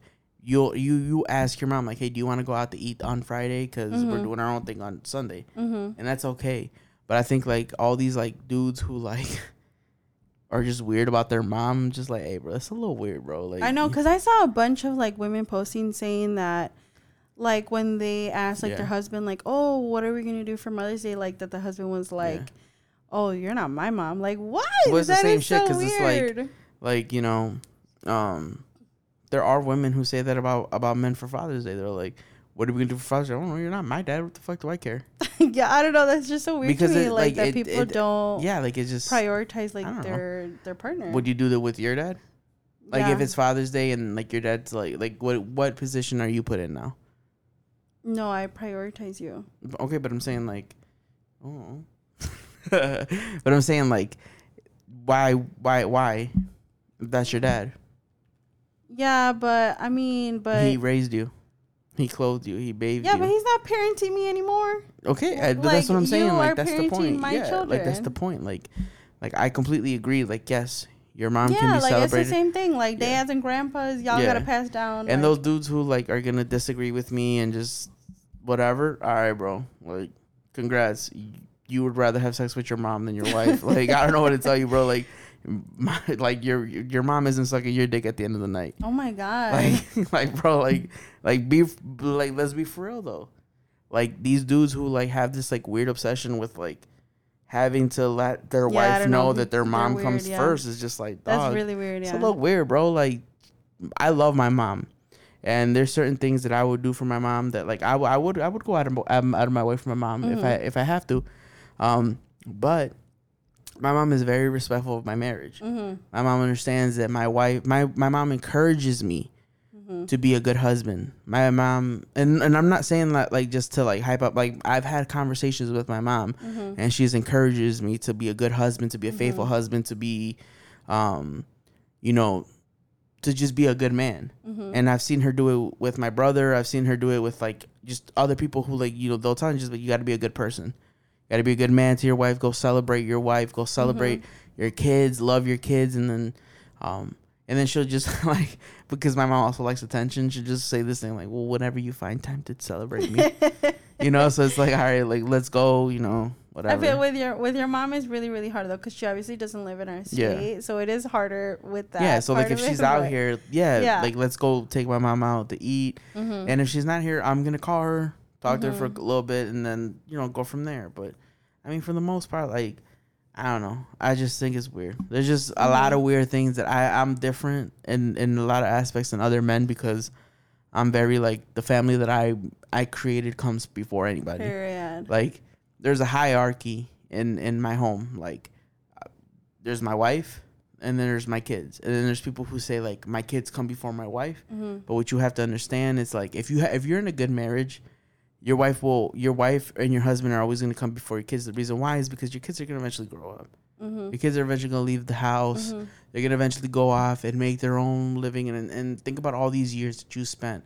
S1: you you you ask your mom like, hey, do you want to go out to eat on Friday? Because we're
S2: Mhm.
S1: doing our own thing on Sunday,
S2: Mm-hmm.
S1: and that's okay. But I think like all these like dudes who like are just weird about their mom, just like, hey, bro, that's a little weird, bro. Like
S2: I know because I saw a bunch of like women posting saying that. Like when they asked like
S1: Yeah.
S2: their husband like oh what are we gonna do for Mother's Day like that the husband was like oh you're not my mom like what
S1: Well, it's the same shit,
S2: so
S1: 'cause it's like- like you know um there are women who say that about about men for father's day they're like what are we gonna do for father's day oh, i don't know you're not my dad what the fuck do i care
S2: yeah, I don't know. That's just so weird
S1: Because
S2: to me.
S1: it,
S2: like,
S1: like,
S2: that
S1: it-
S2: people
S1: it-
S2: don't
S1: yeah like it's just
S2: prioritize like
S1: know.
S2: their their partner.
S1: would you do that with your dad like
S2: Yeah.
S1: if it's father's day and like your dad's like like what what position are you put in now
S2: no, I prioritize you.
S1: okay but i'm saying like oh but i'm saying like why why why that's your dad
S2: Yeah, but I mean, but
S1: he raised you he clothed you he bathed
S2: yeah,
S1: you
S2: but he's not parenting me anymore.
S1: Okay, I,
S2: Like,
S1: that's what I'm saying.
S2: you
S1: Like
S2: are
S1: that's the
S2: parenting
S1: point.
S2: my
S1: yeah, like that's the point. Like, like I completely agree. Like, yes, your mom
S2: yeah,
S1: can be
S2: like
S1: celebrated,
S2: it's the same thing. Like
S1: Yeah.
S2: dads and grandpas, y'all
S1: Yeah.
S2: gotta pass down.
S1: and
S2: like,
S1: those dudes who like are gonna disagree with me and just whatever. All right, bro. Like, congrats. You would rather have sex with your mom than your wife. like, I don't know what to tell you, bro. Like, my, like your your mom isn't sucking your dick at the end of the night.
S2: Oh my god.
S1: Like, like, bro, like, like, be like, let's be for real though. Like these dudes who like have this like weird obsession with like having to let their
S2: Yeah,
S1: wife know
S2: know.
S1: that their mom
S2: weird,
S1: comes
S2: yeah.
S1: first is just like
S2: That's really weird.
S1: It's
S2: Yeah.
S1: a little weird, bro. Like, I love my mom, and there's certain things that I would do for my mom that like I, w- I would I would go out of out of my way for my mom if
S2: Mm-hmm.
S1: I if I have to, um, but my mom is very respectful of my marriage.
S2: mm-hmm.
S1: My mom understands that my wife, my my mom encourages me
S2: Mm-hmm.
S1: to be a good husband. My mom, and and I'm not saying that like just to like hype up. Like I've had conversations with my mom,
S2: Mm-hmm.
S1: and she's encourages me to be a good husband, to be a faithful husband, to be, um, you know, to just be a good man.
S2: Mm-hmm.
S1: And I've seen her do it with my brother. I've seen her do it with like just other people who like you know they'll tell you just like you got to be a good person, got to be a good man to your wife. Go celebrate your wife. Go celebrate your kids. Love your kids, and then, um, and then she'll just like because my mom also likes attention. She'll just say this thing like, well, whenever you find time to celebrate me, you know. So it's like, all right, like let's go, you know, Whatever.
S2: I feel with your with your mom is really really hard though because she obviously doesn't live in our
S1: Yeah.
S2: state, so it is harder with that.
S1: yeah, so like if
S2: of it,
S1: she's out here, yeah,
S2: Yeah.
S1: like let's go take my mom out to eat.
S2: Mhm.
S1: And if she's not here, I'm gonna call her, talk to her for a little bit, and then you know go from there. But I mean, for the most part, like I don't know. I just think it's weird. There's just a lot of weird things that I I'm different in in a lot of aspects than other men because I'm very like the family that I I created comes before anybody.
S2: Period.
S1: Like there's a hierarchy in in my home. Like uh, there's my wife and then there's my kids. And then there's people who say like my kids come before my wife.
S2: Mm-hmm.
S1: But what you have to understand is like if you ha- if you're in a good marriage, your wife will your wife and your husband are always going to come before your kids. The reason why is because your kids are going to eventually grow up.
S2: Mm-hmm.
S1: Your kids are eventually going to leave the house.
S2: Mhm.
S1: They're going to eventually go off and make their own living and and think about all these years that you spent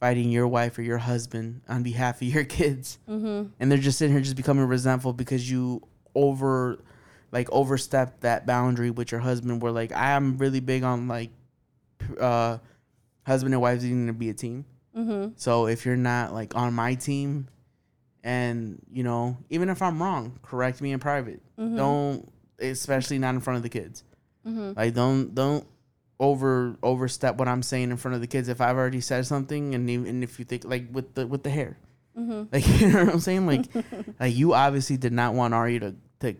S1: fighting your wife or your husband on behalf of your kids.
S2: Mm-hmm.
S1: And they're just sitting here just becoming resentful because you over like overstepped that boundary with your husband where like I am really big on like uh husband and wives needing to be a team.
S2: Mm-hmm.
S1: So if you're not like on my team, and you know, even if I'm wrong, correct me in private.
S2: Mhm.
S1: Don't, especially not in front of the kids.
S2: Mm-hmm.
S1: Like don't don't over overstep what I'm saying in front of the kids. If I've already said something, and even if you think like with the with the hair,
S2: Mm-hmm.
S1: like you know what I'm saying, like like you obviously did not want Ari to to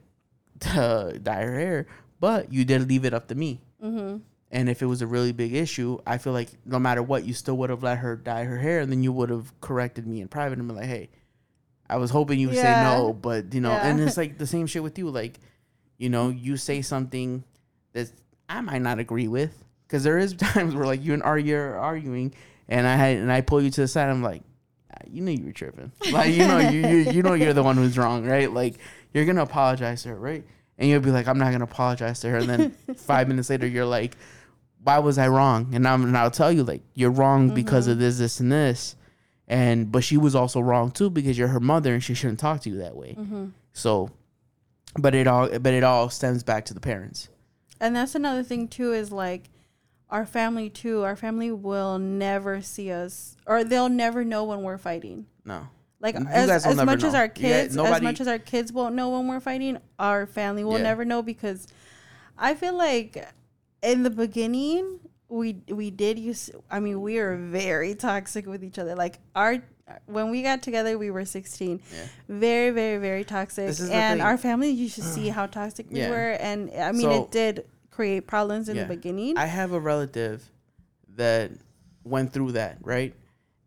S1: to dye her hair, but you did leave it up to me.
S2: Mm-hmm.
S1: And if it was a really big issue, I feel like no matter what, you still would have let her dye her hair, and then you would have corrected me in private and been like, "Hey, I was hoping you would
S2: Yeah.
S1: say no, but you know."
S2: Yeah.
S1: And it's like the same shit with you. Like, you know, you say something that I might not agree with, because there is times where like you and are arguing, and I had and I pull you to the side. I'm like, "Ah, you knew you were tripping. Like, you know, you, you you know you're the one who's wrong, right? Like, you're gonna apologize to her, right? And you'll be like, I'm not gonna apologize to her. And then five minutes later, you're like, why was I wrong? And I'm and I'll tell you like you're wrong because of this, this, and this. And but she was also wrong too because you're her mother and she shouldn't talk to you that way.
S2: Mm-hmm.
S1: So, but it all but it all stems back to the parents.
S2: And that's another thing too is like our family too. Our family will never see us, or they'll never know when we're fighting.
S1: No,
S2: Like
S1: You
S2: as,
S1: guys will
S2: as
S1: never
S2: much as our kids, as much as our kids won't know when we're fighting, our family will
S1: Yeah.
S2: never know because I feel like in the beginning we we did use. I mean, we were very toxic with each other. Like our when we got together, we were sixteen.
S1: Yeah.
S2: Very, very, very toxic.
S1: This is the
S2: And our family used to see how toxic we
S1: Yeah.
S2: were, and I mean,
S1: So-
S2: it did create problems in
S1: Yeah.
S2: the beginning.
S1: I have a relative that went through that right,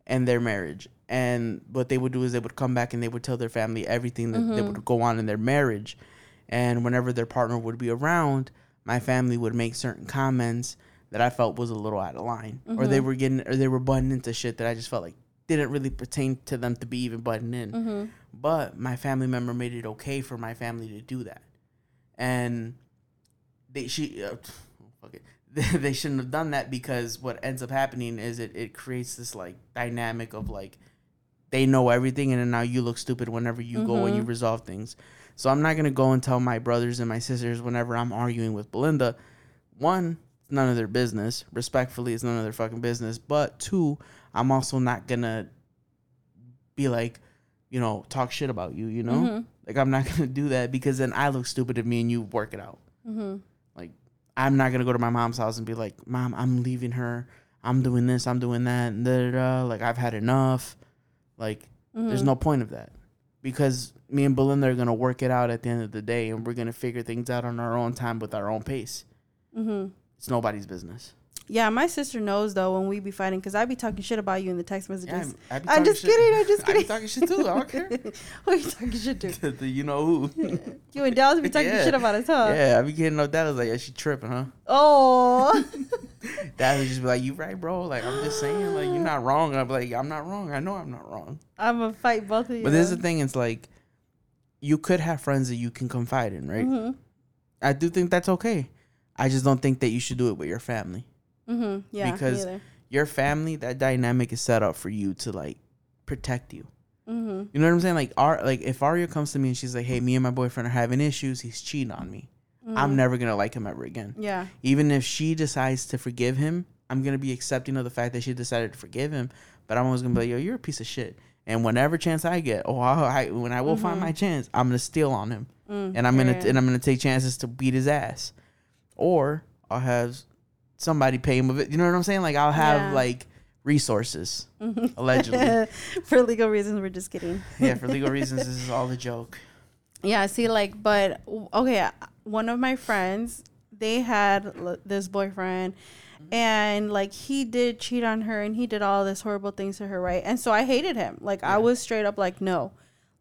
S1: and their marriage. And what they would do is they would come back and they would tell their family everything that, that mm-hmm. would go on in their marriage. And whenever their partner would be around, my family would make certain comments that I felt was a little out of line, or they were getting, or they were butting into shit that I just felt like didn't really pertain to them to be even butting in.
S2: mm-hmm.
S1: But my family member made it okay for my family to do that, and they she uh, fuck it. they shouldn't have done that because what ends up happening is it, it creates this like dynamic of like they know everything and then now you look stupid whenever you go and you resolve things. So I'm not gonna go and tell my brothers and my sisters whenever I'm arguing with Belinda. One, it's none of their business. Respectfully, it's none of their fucking business. But two, I'm also not gonna be like, you know, talk shit about you. You know,
S2: Mhm.
S1: like I'm not gonna do that because then I look stupid at me and you work it out.
S2: Mm-hmm.
S1: Like I'm not gonna go to my mom's house and be like, Mom, I'm leaving her. I'm doing this. I'm doing that. And da, da, da. Like I've had enough. Like there's no point of that because me and Belinda are gonna work it out at the end of the day, and we're gonna figure things out on our own time with our own pace.
S2: Mm-hmm.
S1: It's nobody's business.
S2: Yeah, my sister knows though when we be fighting because I be talking shit about you in the text messages.
S1: I be
S2: I'm
S1: talking
S2: just
S1: shit-
S2: kidding. I'm just
S1: I be talking shit too. I don't care.
S2: Who you talking shit to?
S1: The- you know who?
S2: You and Dallas be talking
S1: Yeah.
S2: shit about us, huh?
S1: yeah, I be getting no Dallas like, yeah, she tripping, huh?
S2: Oh.
S1: Would just be like, "You right, bro? Like I'm just saying, like you're not wrong." I'm like, "I'm not wrong. I know I'm not wrong."
S2: I'm gonna fight both of you.
S1: But this is the thing: it's like you could have friends that you can confide in, right?
S2: Mm-hmm.
S1: I do think that's okay. I just don't think that you should do it with your family.
S2: Mm-hmm. Yeah.
S1: Because- Your family, that dynamic is set up for you to like protect you.
S2: Mm-hmm.
S1: You know what I'm saying? Like, Ar- like if Aria comes to me and she's like, "Hey, me and my boyfriend are having issues. He's cheating on me. I'm never gonna like him ever again."
S2: Yeah.
S1: Even if she decides to forgive him, I'm gonna be accepting of the fact that she decided to forgive him. But I'm always gonna be like, "Yo, you're a piece of shit." And whenever chance I get, oh, I, I, when I will find my chance, I'm gonna steal on him,
S2: Mm,
S1: and I'm gonna
S2: period.
S1: and I'm gonna take chances to beat his ass, or I'll have somebody pay him with it. You know what I'm saying? Like I'll have
S2: Yeah.
S1: like resources,
S2: Mhm.
S1: allegedly.
S2: For legal reasons, we're just kidding.
S1: yeah, for legal reasons, this is all a joke.
S2: Yeah, see, like, but okay, one of my friends, they had l- this boyfriend Mm-hmm. and like he did cheat on her and he did all this horrible things to her, right? And so I hated him. Like I was straight up like no.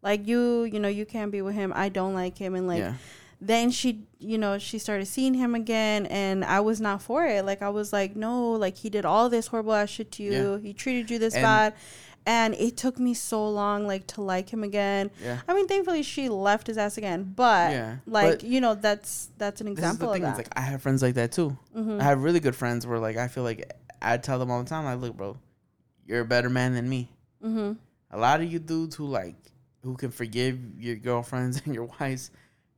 S2: Like you, you know, you can't be with him. I don't like him and like
S1: yeah.
S2: then she you know she started seeing him again and i was not for it like i was like no like he did all this horrible ass shit to you
S1: Yeah.
S2: he treated you this
S1: And-
S2: bad and it took me so long like to like him again
S1: Yeah.
S2: i mean thankfully she left his ass again but
S1: Yeah,
S2: like
S1: but
S2: you know that's that's an
S1: This is
S2: example
S1: the thing. It's like I have friends like that too.
S2: Mhm.
S1: I have really good friends where like I feel like I tell them all the time, like, look, bro, you're a better man than me.
S2: mm-hmm.
S1: A lot of you dudes who like who can forgive your girlfriends and your wives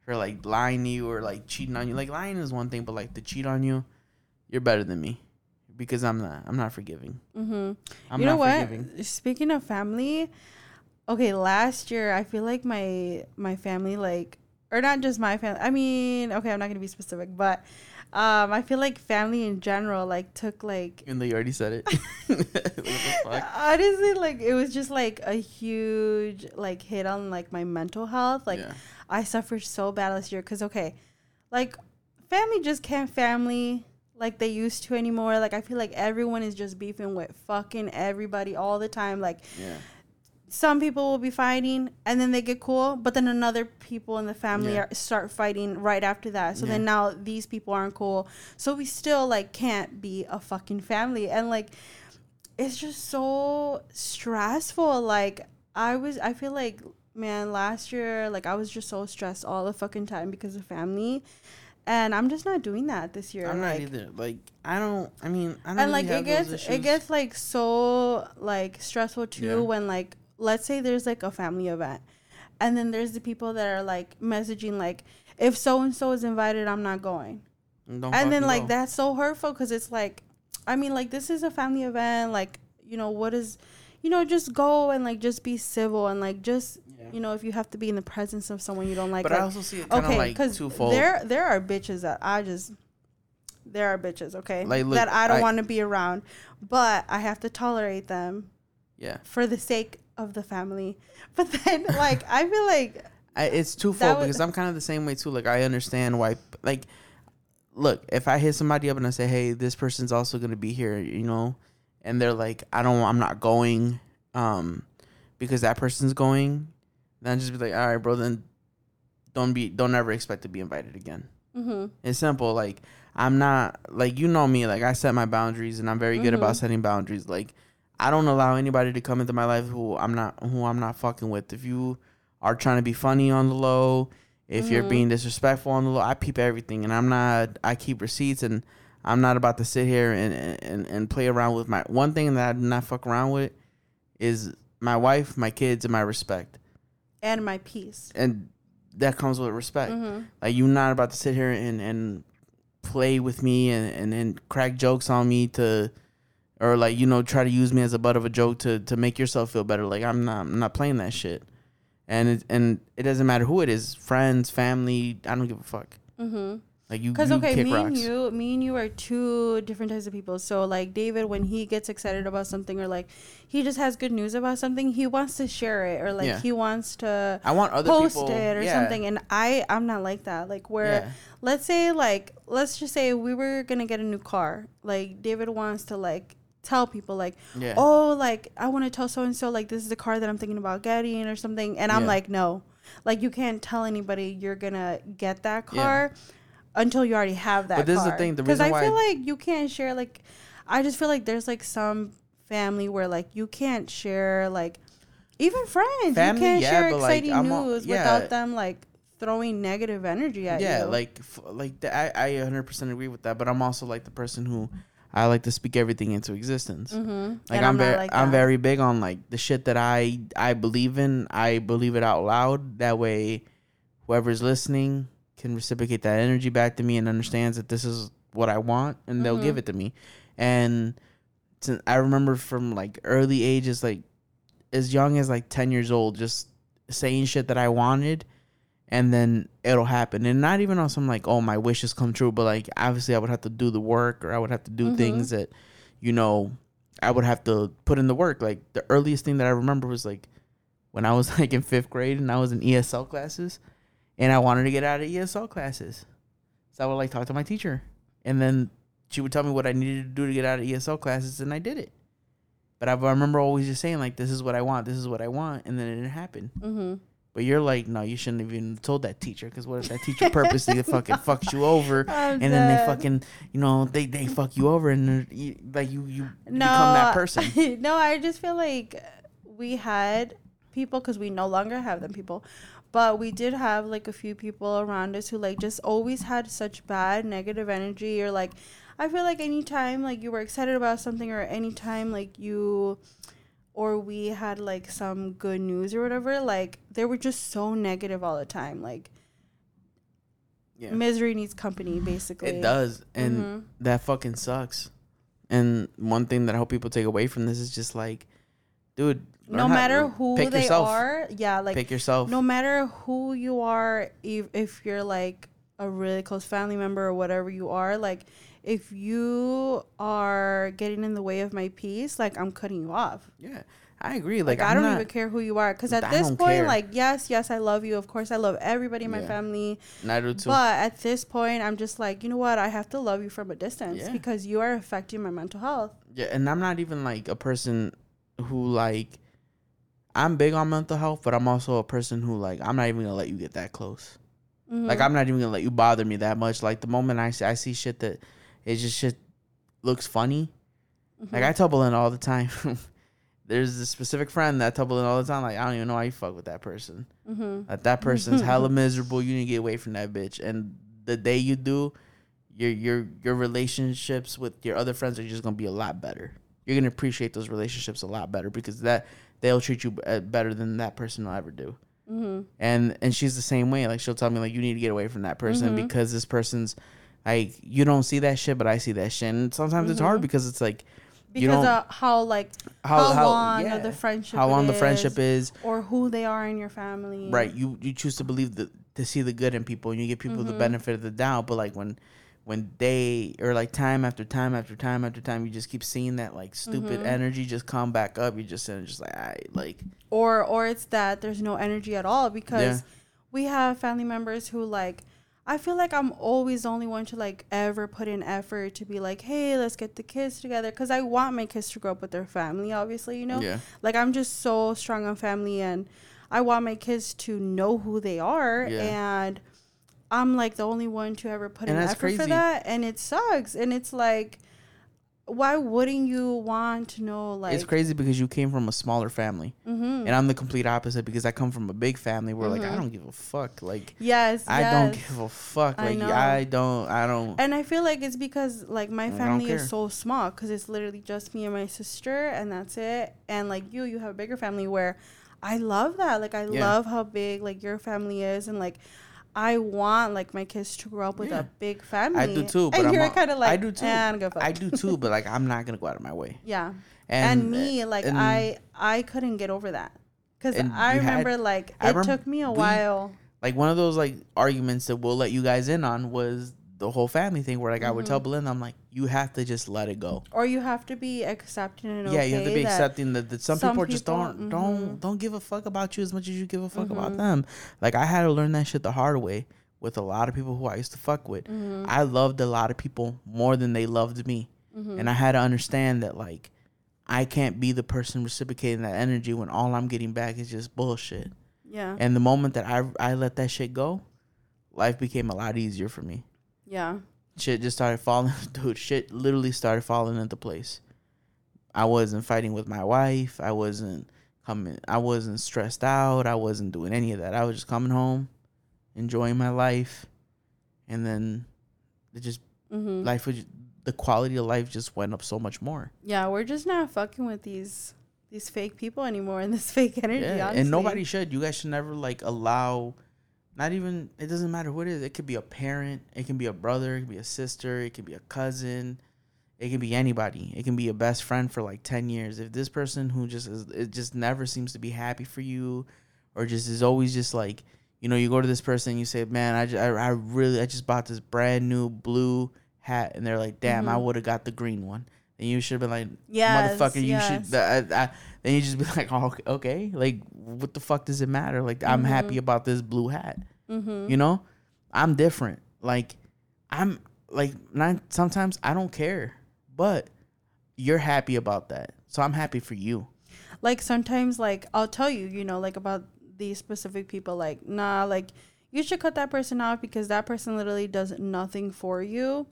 S1: for like lying to you or like cheating on you. Like lying is one thing, but like to cheat on you, you're better than me. Because I'm not I'm not forgiving.
S2: Mm-hmm.
S1: I'm
S2: you know
S1: not
S2: what?
S1: forgiving.
S2: Speaking of family, okay, last year I feel like my my family like or not just my family. I mean, okay, I'm not gonna be specific, but um, I feel like family in general like took like
S1: And they already said it. what the fuck?
S2: honestly like it was just like a huge like hit on like my mental health. Like
S1: yeah.
S2: I suffered so bad last year because okay, like family just can't family like they used to anymore. Like I feel like everyone is just beefing with fucking everybody all the time. Like
S1: Yeah.
S2: some people will be fighting and then they get cool, but then another people in the family
S1: Yeah.
S2: are, start fighting right after that. So then now these people aren't cool. So we still like can't be a fucking family and like it's just so stressful. Like I was I feel like man last year like I was just so stressed all the fucking time because of family. And I'm just not doing that this year.
S1: I'm
S2: like,
S1: not either. Like I don't I mean I don't
S2: and
S1: really
S2: like
S1: have
S2: it gets it gets like so like stressful too
S1: Yeah.
S2: when like let's say there's like a family event and then there's the people that are like messaging like if so and so is invited i'm not going
S1: Don't
S2: and then like
S1: go.
S2: that's so hurtful because it's like i mean like this is a family event like you know what is you know just go and like just be civil and like just
S1: Yeah.
S2: you know if you have to be in the presence of someone you don't like
S1: but
S2: like,
S1: I also see it kind of
S2: okay
S1: like twofold.
S2: there there are bitches that i just there are bitches okay
S1: Like, look,
S2: that i don't want to be around but i have to tolerate them
S1: yeah.
S2: for the sake of the family but then like i feel like
S1: I, it's twofold because I'm kind of the same way too. Like I understand why. Like, look, if I hit somebody up and I say, "Hey, this person's also gonna be here," you know, and they're like, "I don't, I'm not going," um, because that person's going, then just be like, "All right, bro, then don't be, don't ever expect to be invited again."
S2: mhm,
S1: It's simple. Like I'm not like you know me. Like I set my boundaries, and I'm very good about
S2: Mhm.
S1: setting boundaries. Like I don't allow anybody to come into my life who I'm not who I'm not fucking with. If you are trying to be funny on the low, if you're
S2: Mhm.
S1: being disrespectful on the low, I peep everything, and I'm not. I keep receipts, and I'm not about to sit here and and and play around with my one thing that I do not fuck around with is my wife, my kids, and my respect,
S2: and my peace
S1: and that comes with respect.
S2: Mhm.
S1: Like you're not about to sit here and and play with me and and, and crack jokes on me to or like you know try to use me as a butt of a joke to to make yourself feel better. Like I'm not I'm not playing that shit. And it and it doesn't matter who it is, friends, family, I don't give a fuck.
S2: Mhm.
S1: Like you,
S2: Because okay, me
S1: rocks.
S2: and you, me and you are two different types of people. So like David, when he gets excited about something or like he just has good news about something, he wants to share it or like
S1: Yeah.
S2: he wants to
S1: I want other
S2: post
S1: people
S2: it or
S1: yeah,
S2: something. And I, I'm not like that. Like where,
S1: Yeah.
S2: let's say like let's just say we were gonna get a new car. Like David wants to like tell people like, oh, like I want to tell so and so like this is the car that I'm thinking about getting or something. And I'm like, no, like you can't tell anybody you're gonna get that car until you already have that.
S1: But this is the thing, the
S2: because
S1: reason
S2: I feel
S1: why-
S2: like you can't share like, I just feel like there's like some family where like you can't share like, even friends,
S1: Family,
S2: you can't
S1: yeah,
S2: share
S1: like,
S2: exciting
S1: I'm
S2: news
S1: yeah.
S2: without them like throwing negative energy at
S1: yeah,
S2: you.
S1: Yeah, like f- like the, I I 100% agree with that, but I'm also like the person who I like to speak everything into existence.
S2: mm-hmm.
S1: Like I'm, very I'm very big on like the shit that I I believe in. I believe it out loud. That way, whoever's listening can reciprocate that energy back to me and understands that this is what I want, and they'll
S2: Mhm.
S1: give it to me. And since I remember from like early ages, like as young as like ten years old, just saying shit that I wanted, and then it'll happen. And not even on some like, oh, my wishes come true, but like obviously I would have to do the work, or I would have to do
S2: Mhm.
S1: things that, you know, I would have to put in the work. Like the earliest thing that I remember was like when I was like in fifth grade and I was in ESL classes, and I wanted to get out of ESL classes. So I would like talk to my teacher, and then she would tell me what I needed to do to get out of ESL classes, and I did it. But I, I remember always just saying like, "This is what I want. This is what I want," and then it didn't happen.
S2: Mm-hmm.
S1: But you're like, no, you shouldn't have even told that teacher because what if that teacher purposely fucking fucks you over,
S2: I'm
S1: and then they fucking, you know, they they fuck you over, and you, like you you
S2: no,
S1: become that person.
S2: no, I just feel like we had people because we no longer have them people, but we did have like a few people around us who like just always had such bad negative energy or like I feel like anytime like you were excited about something or anytime like you or we had like some good news or whatever like they were just so negative all the time like
S1: Yeah.
S2: misery needs company basically
S1: It does, and
S2: Mhm.
S1: that fucking sucks. And one thing that I hope people take away from this is just like, dude,
S2: no matter who they
S1: yourself.
S2: are yeah like
S1: pick yourself.
S2: no matter who you are if, if you're like a really close family member or whatever you are like if you are getting in the way of my peace like i'm cutting you off
S1: yeah, I agree.
S2: like,
S1: Like,
S2: i don't
S1: not,
S2: even care who you are because at
S1: I
S2: this point
S1: care.
S2: like yes yes i love you of course i love everybody in my family
S1: And I do too.
S2: but at this point i'm just like you know what i have to love you from a distance
S1: Yeah.
S2: because you are affecting my mental health
S1: yeah, and I'm not even like a person who like. I'm big on mental health, but I'm also a person who like I'm not even gonna let you get that close. Like
S2: Mhm.
S1: I'm not even gonna let you bother me that much. Like the moment I see I see shit that it just shit looks funny. Like
S2: Mhm.
S1: I tell Belinda all the time. There's a specific friend that I tell Belinda all the time. Like I don't even know why you fuck with that person.
S2: Mhm.
S1: Like that person's hella miserable. You need to get away from that bitch. And the day you do, your your your relationships with your other friends are just gonna be a lot better. You're gonna appreciate those relationships a lot better because that they'll treat you uh, better than that person will ever do.
S2: Mhm.
S1: And and she's the same way. Like she'll tell me like you need to get away from that person
S2: Mhm.
S1: because this person's like you don't see that shit, but I see that shit. And sometimes it's hard
S2: Mhm.
S1: because it's like you
S2: because of how like
S1: how
S2: how, long
S1: yeah,
S2: the friendship
S1: how long
S2: it
S1: the friendship is.
S2: or who they are in your family.
S1: right you you choose to believe the to see the good in people and you give people the
S2: Mhm.
S1: benefit of the doubt but like when when they or like time after time after time after time you just keep seeing that like stupid
S2: Mhm.
S1: energy just come back up you just and just like I like
S2: Or or it's that there's no energy at all because
S1: Yeah.
S2: we have family members who like I feel like I'm always the only one to like ever put in effort to be like, hey, let's get the kids together because I want my kids to grow up with their family. Obviously, you know,
S1: yeah
S2: like I'm just so strong on family and I want my kids to know who they are
S1: Yeah.
S2: and I'm like the only one to ever put
S1: And
S2: in effort for that and it sucks and it's like why wouldn't you want to know like
S1: it's crazy because you came from a smaller family
S2: hmm
S1: and I'm the complete opposite because I come from a big family where like I
S2: Mhm.
S1: don't give a fuck like
S2: yes
S1: I
S2: yes.
S1: don't give a fuck
S2: I
S1: like
S2: know.
S1: I don't I don't
S2: and I feel like it's because like my family is so small because it's literally just me and my sister and that's it. And like you, you have a bigger family where I love that. Like I
S1: Yeah.
S2: love how big like your family is and like I want like my kids to grow up with
S1: Yeah.
S2: a big family.
S1: I do too, but
S2: and
S1: I'm
S2: you're kind of like
S1: I do too.
S2: "Eh, I don't give a fuck."
S1: I do too but like I'm not gonna go out of my way
S2: Yeah.
S1: and,
S2: And, me, like
S1: and-
S2: I I couldn't get over that because I
S1: you had-
S2: remember like it
S1: remember
S2: took me a
S1: we-
S2: while.
S1: like one of those like arguments that we'll let you guys in on was the whole family thing where like I would tell
S2: Mm-hmm.
S1: Belinda, I'm like, you have to just let it go.
S2: Or you have to be accepting and
S1: yeah,
S2: okay
S1: you have to be
S2: that-
S1: accepting that, that some,
S2: some
S1: people just don't don't
S2: mhm.
S1: don't give a fuck about you as much as you give a fuck about
S2: Mhm.
S1: them. Like I had to learn that shit the hard way with a lot of people who I used to fuck with.
S2: Mhm,
S1: I loved a lot of people more than they loved me.
S2: mhm.
S1: And I had to understand that like I can't be the person reciprocating that energy when all I'm getting back is just bullshit.
S2: yeah.
S1: And the moment that I I let that shit go, life became a lot easier for me.
S2: Yeah.
S1: Shit just started falling, dude. Shit literally started falling into place. I wasn't fighting with my wife. I wasn't coming. I wasn't stressed out. I wasn't doing any of that. I was just coming home, enjoying my life, and then it just
S2: Mm-hmm.
S1: life was the quality of life just went up so much more.
S2: Yeah, we're just not fucking with these these fake people anymore and this fake energy.
S1: Yeah,
S2: honestly.
S1: and nobody should. You guys should never like allow. Not even it doesn't matter what it is. It could be a parent. It can be a brother. It can be a sister. It can be a cousin. It can be anybody. It can be a best friend for like ten years. If this person who just is, it just never seems to be happy for you, or just is always just like you know you go to this person and you say man I, ju- I, I really I just bought this brand new blue hat and they're like damn I
S2: Mhm.
S1: would have got the green one and you should have been like
S2: Yes,
S1: motherfucker, you
S2: yes.
S1: should. I, I, then you just be like, oh, okay, like what the fuck does it matter? Like I'm happy about this blue hat.
S2: Mm-hmm.
S1: You know, I'm different. Like I'm like not sometimes I don't care, but you're happy about that. So I'm happy for you.
S2: like sometimes like I'll tell you, you know, like about these specific people, like, nah, like you should cut that person off because that person literally does nothing for you.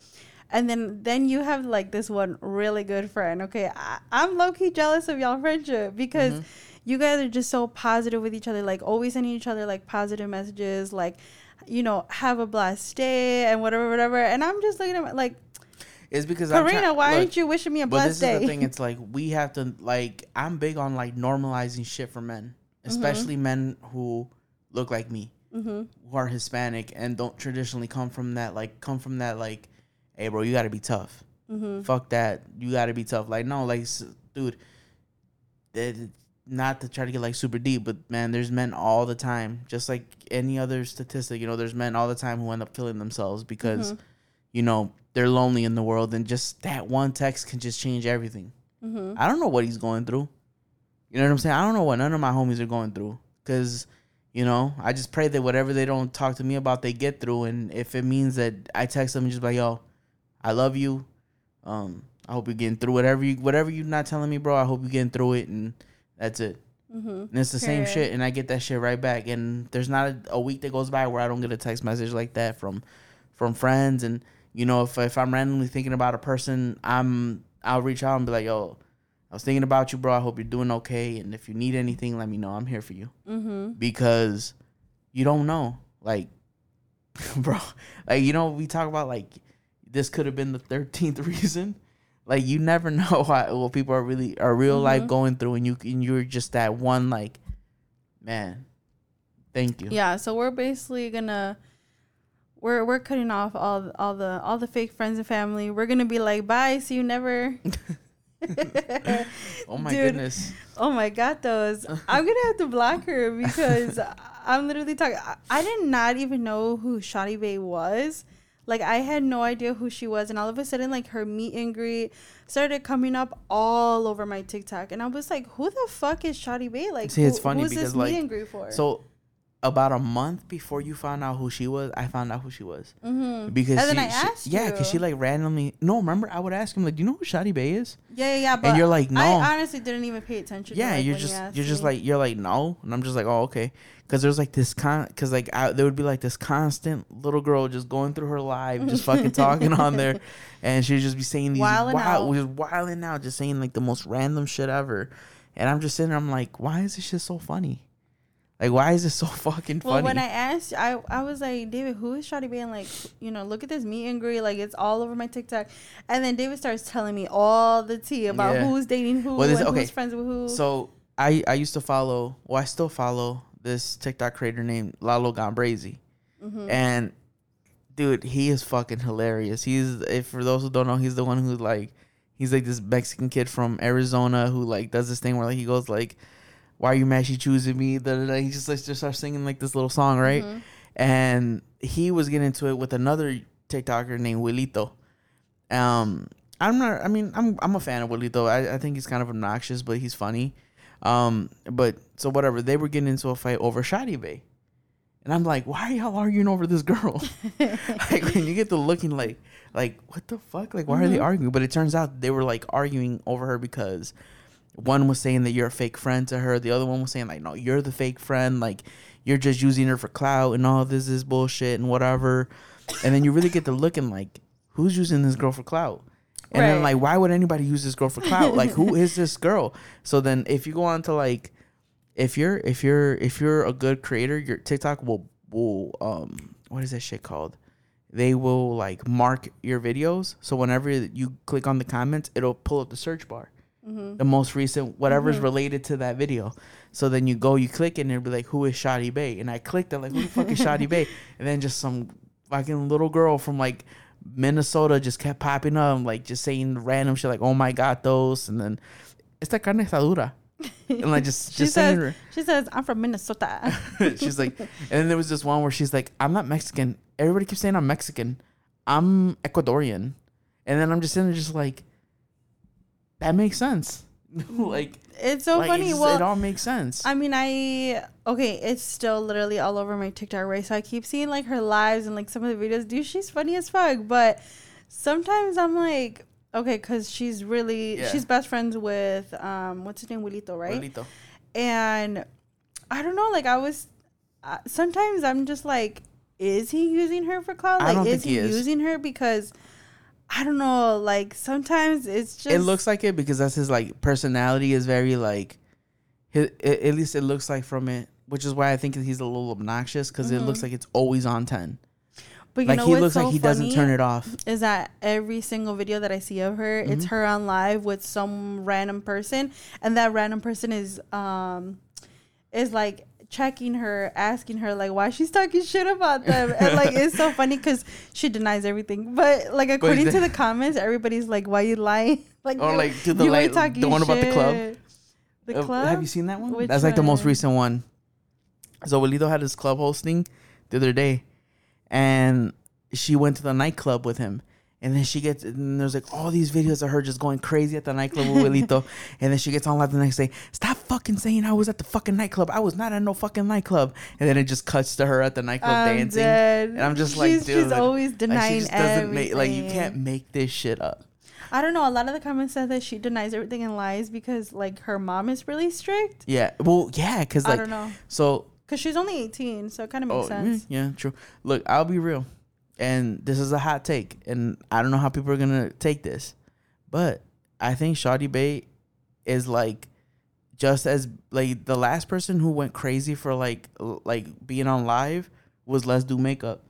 S2: And then then you have like this one really good friend. Okay. I, I'm low key jealous of y'all friendship because
S1: Mhm.
S2: you guys are just so positive with each other, like always sending each other like positive messages, like, you know, have a blessed day and whatever, whatever. And I'm just looking at my, like,
S1: It's because I'm
S2: Karina,
S1: try-
S2: why
S1: look,
S2: aren't you wishing me a
S1: But this
S2: day?
S1: is the thing. It's like we have to like. I'm big on like normalizing shit for men, especially men who look like me,
S2: mm-hmm.
S1: who are Hispanic and don't traditionally come from that like come from that like, hey bro, you got to be tough.
S2: Mm-hmm.
S1: Fuck that. You got to be tough. Like no, like dude, not to try to get like super deep, but man, there's men all the time, just like any other statistic. You know, there's men all the time who end up killing themselves because, you know, they're lonely in the world, and just that one text can just change everything.
S2: Mm-hmm.
S1: I don't know what he's going through. You know what I'm saying? I don't know what none of my homies are going through because, you know, I just pray that whatever they don't talk to me about, they get through. And if it means that I text them and just be like, yo, I love you. Um, I hope you're getting through whatever you whatever you're not telling me, bro. I hope you're getting through it, and that's it.
S2: Mm-hmm.
S1: And it's the same shit, and I get that shit right back. And there's not a, a week that goes by where I don't get a text message like that from from friends. And you know, if if I'm randomly thinking about a person, I'm I'll reach out and be like, yo, I was thinking about you, bro. I hope you're doing okay. And if you need anything, let me know. I'm here for you
S2: Mm-hmm.
S1: because you don't know, like, bro, like you know, we talk about like this could have been the thirteenth reason. Like you never know what, what people are really are real life
S2: Mhm.
S1: going through, and you and you're just that one like, man. Thank you.
S2: Yeah, so we're basically gonna we're we're cutting off all all the all the fake friends and family. We're gonna be like, bye, see you never.
S1: Oh my
S2: Dude.
S1: goodness.
S2: Oh my god, those I'm gonna have to block her because I'm literally talking. I, I did not even know who Shawty Bae was. Like I had no idea who she was, and all of a sudden, like her meet and greet started coming up all over my TikTok, and I was like, "Who the fuck is Shawty Bae? Like,
S1: See, it's
S2: who-
S1: funny
S2: who's
S1: because,
S2: this
S1: like,
S2: meet and greet for?"
S1: So, about a month before you found out who she was, I found out who she was
S2: hmm
S1: because
S2: And then
S1: she,
S2: I
S1: she-
S2: asked
S1: yeah, because she like randomly. No, remember I would ask him like, "Do you know who Shawty Bae is?"
S2: Yeah, yeah, yeah. But
S1: you're like, no.
S2: I honestly didn't even pay attention.
S1: Yeah,
S2: to, like,
S1: you're just you're just like you're like no, and I'm just like oh okay, because there's like this con because like I, there would be like this constant little girl just going through her life, just fucking talking on there, and she'd just be saying these
S2: Wilding
S1: wild,
S2: out.
S1: just wilding out, just saying like the most random shit ever, and I'm just sitting there, I'm like, why is this shit so funny? Like, why is this so fucking funny?
S2: Well, when I asked, I I was like, David, who is Shawty Bae like, you know, look at this meet and greet. Like, it's all over my TikTok. And then David starts telling me all the tea about
S1: Yeah.
S2: who's dating who
S1: Well, this-
S2: and
S1: okay.
S2: who's friends with who.
S1: So I I used to follow, well, I still follow this TikTok creator named Lalo Gambrazy,
S2: Mhm.
S1: and dude, he is fucking hilarious. He's if for those who don't know, he's the one who's like, he's like this Mexican kid from Arizona who like does this thing where like he goes like, "Why are you mad? She choosing me?" Da, da, da. He just like just starts singing like this little song, right?
S2: Mhm.
S1: and he was getting into it with another TikToker named Wilito. Um, I'm not. I mean, I'm I'm a fan of Wilito. I, I think he's kind of obnoxious, but he's funny. Um, but so whatever. They were getting into a fight over Shawty Bae, and I'm like, why are y'all arguing over this girl? like when you get to looking like like what the fuck? Like why are they
S2: Mhm.
S1: arguing? But it turns out they were like arguing over her because one was saying that you're a fake friend to her. The other one was saying like, no, you're the fake friend. Like you're just using her for clout and all this is bullshit and whatever. And then you really get to looking like, who's using this girl for clout? And then like, why would anybody use this girl for clout? like, who is this girl? So then if you go on to like, if you're if you're if you're a good creator, your TikTok will will um what is that shit called? They will like mark your videos. So whenever you click on the comments, it'll pull up the search bar
S2: Mhm.
S1: the most recent whatever's
S2: Mhm.
S1: related to that video. So then you go, you click it, and it'll be like, "Who is Shawty Bae?" And I clicked I'm like, "Who the fuck is Shawty Bae?" And then just some fucking little girl from like Minnesota just kept popping up, like just saying random shit, like, "Oh my god, those," and then esta carne está dura, and like just
S2: She
S1: just saying.
S2: says- She says, I'm from Minnesota.
S1: she's like, and then there was this one where she's like, "I'm not Mexican." Everybody keeps saying I'm Mexican. I'm Ecuadorian, and then I'm just sitting there, just like, that makes sense. like
S2: It's so
S1: like,
S2: funny.
S1: just-
S2: well,
S1: it all makes sense.
S2: I mean, I okay. It's still literally all over my TikTok, right? So I keep seeing like her lives and like some of the videos. Dude, she's funny as fuck. But sometimes I'm like, okay, because she's really
S1: Yeah.
S2: she's best friends with um what's his name, Wilito, right?
S1: Abuelito.
S2: And I don't know, like I was. Uh, sometimes I'm just like, is he using her for clout?
S1: I
S2: Like, is
S1: he
S2: he
S1: is.
S2: using her because? I don't know. Like sometimes it's just
S1: it looks like it because that's his like personality is very like his, it, at least it looks like from it which is why i think he's a little obnoxious because it looks like it's always on 10
S2: But Mm-hmm. you
S1: like
S2: know
S1: he looks
S2: so
S1: like he doesn't turn it off
S2: is that every single video that I see of her, it's
S1: Mm-hmm.
S2: her on live with some random person, and that random person is um is like checking her, asking her like why she's talking shit about them, and like it's so funny because she denies everything, but like according
S1: the-
S2: to the comments, everybody's like, "Why you lying?" like
S1: Or, like, to the
S2: you
S1: like-
S2: ain't talking
S1: the one about the club?
S2: shit." The
S1: Uh,
S2: club.
S1: have you seen that one
S2: Which
S1: that's like the most recent one so Wilito had his club hosting the other day and she went to the nightclub with him and then she gets and there's like all these videos of her just going crazy at the nightclub with Wilito. and then she gets on live the next day. Stop fucking saying I was at the fucking nightclub. I was not at no fucking nightclub. And then it just cuts to her at the nightclub
S2: I'm
S1: dancing.
S2: dead.
S1: And I'm just like,
S2: she's,
S1: dude,
S2: she's always
S1: Like,
S2: denying
S1: she just doesn't make like you can't make this shit up.
S2: I don't know. A lot of the comments said that she denies everything and lies because like her mom is really strict.
S1: Yeah. Well, yeah, because like I
S2: don't know.
S1: so
S2: Cause she's only eighteen, so it kind of makes
S1: Oh,
S2: sense.
S1: mm, yeah, true. Look, I'll be real, and this is a hot take, and I don't know how people are gonna take this, but I think Shawty Bae is like just as like the last person who went crazy for like like being on live was Let's Do Makeup,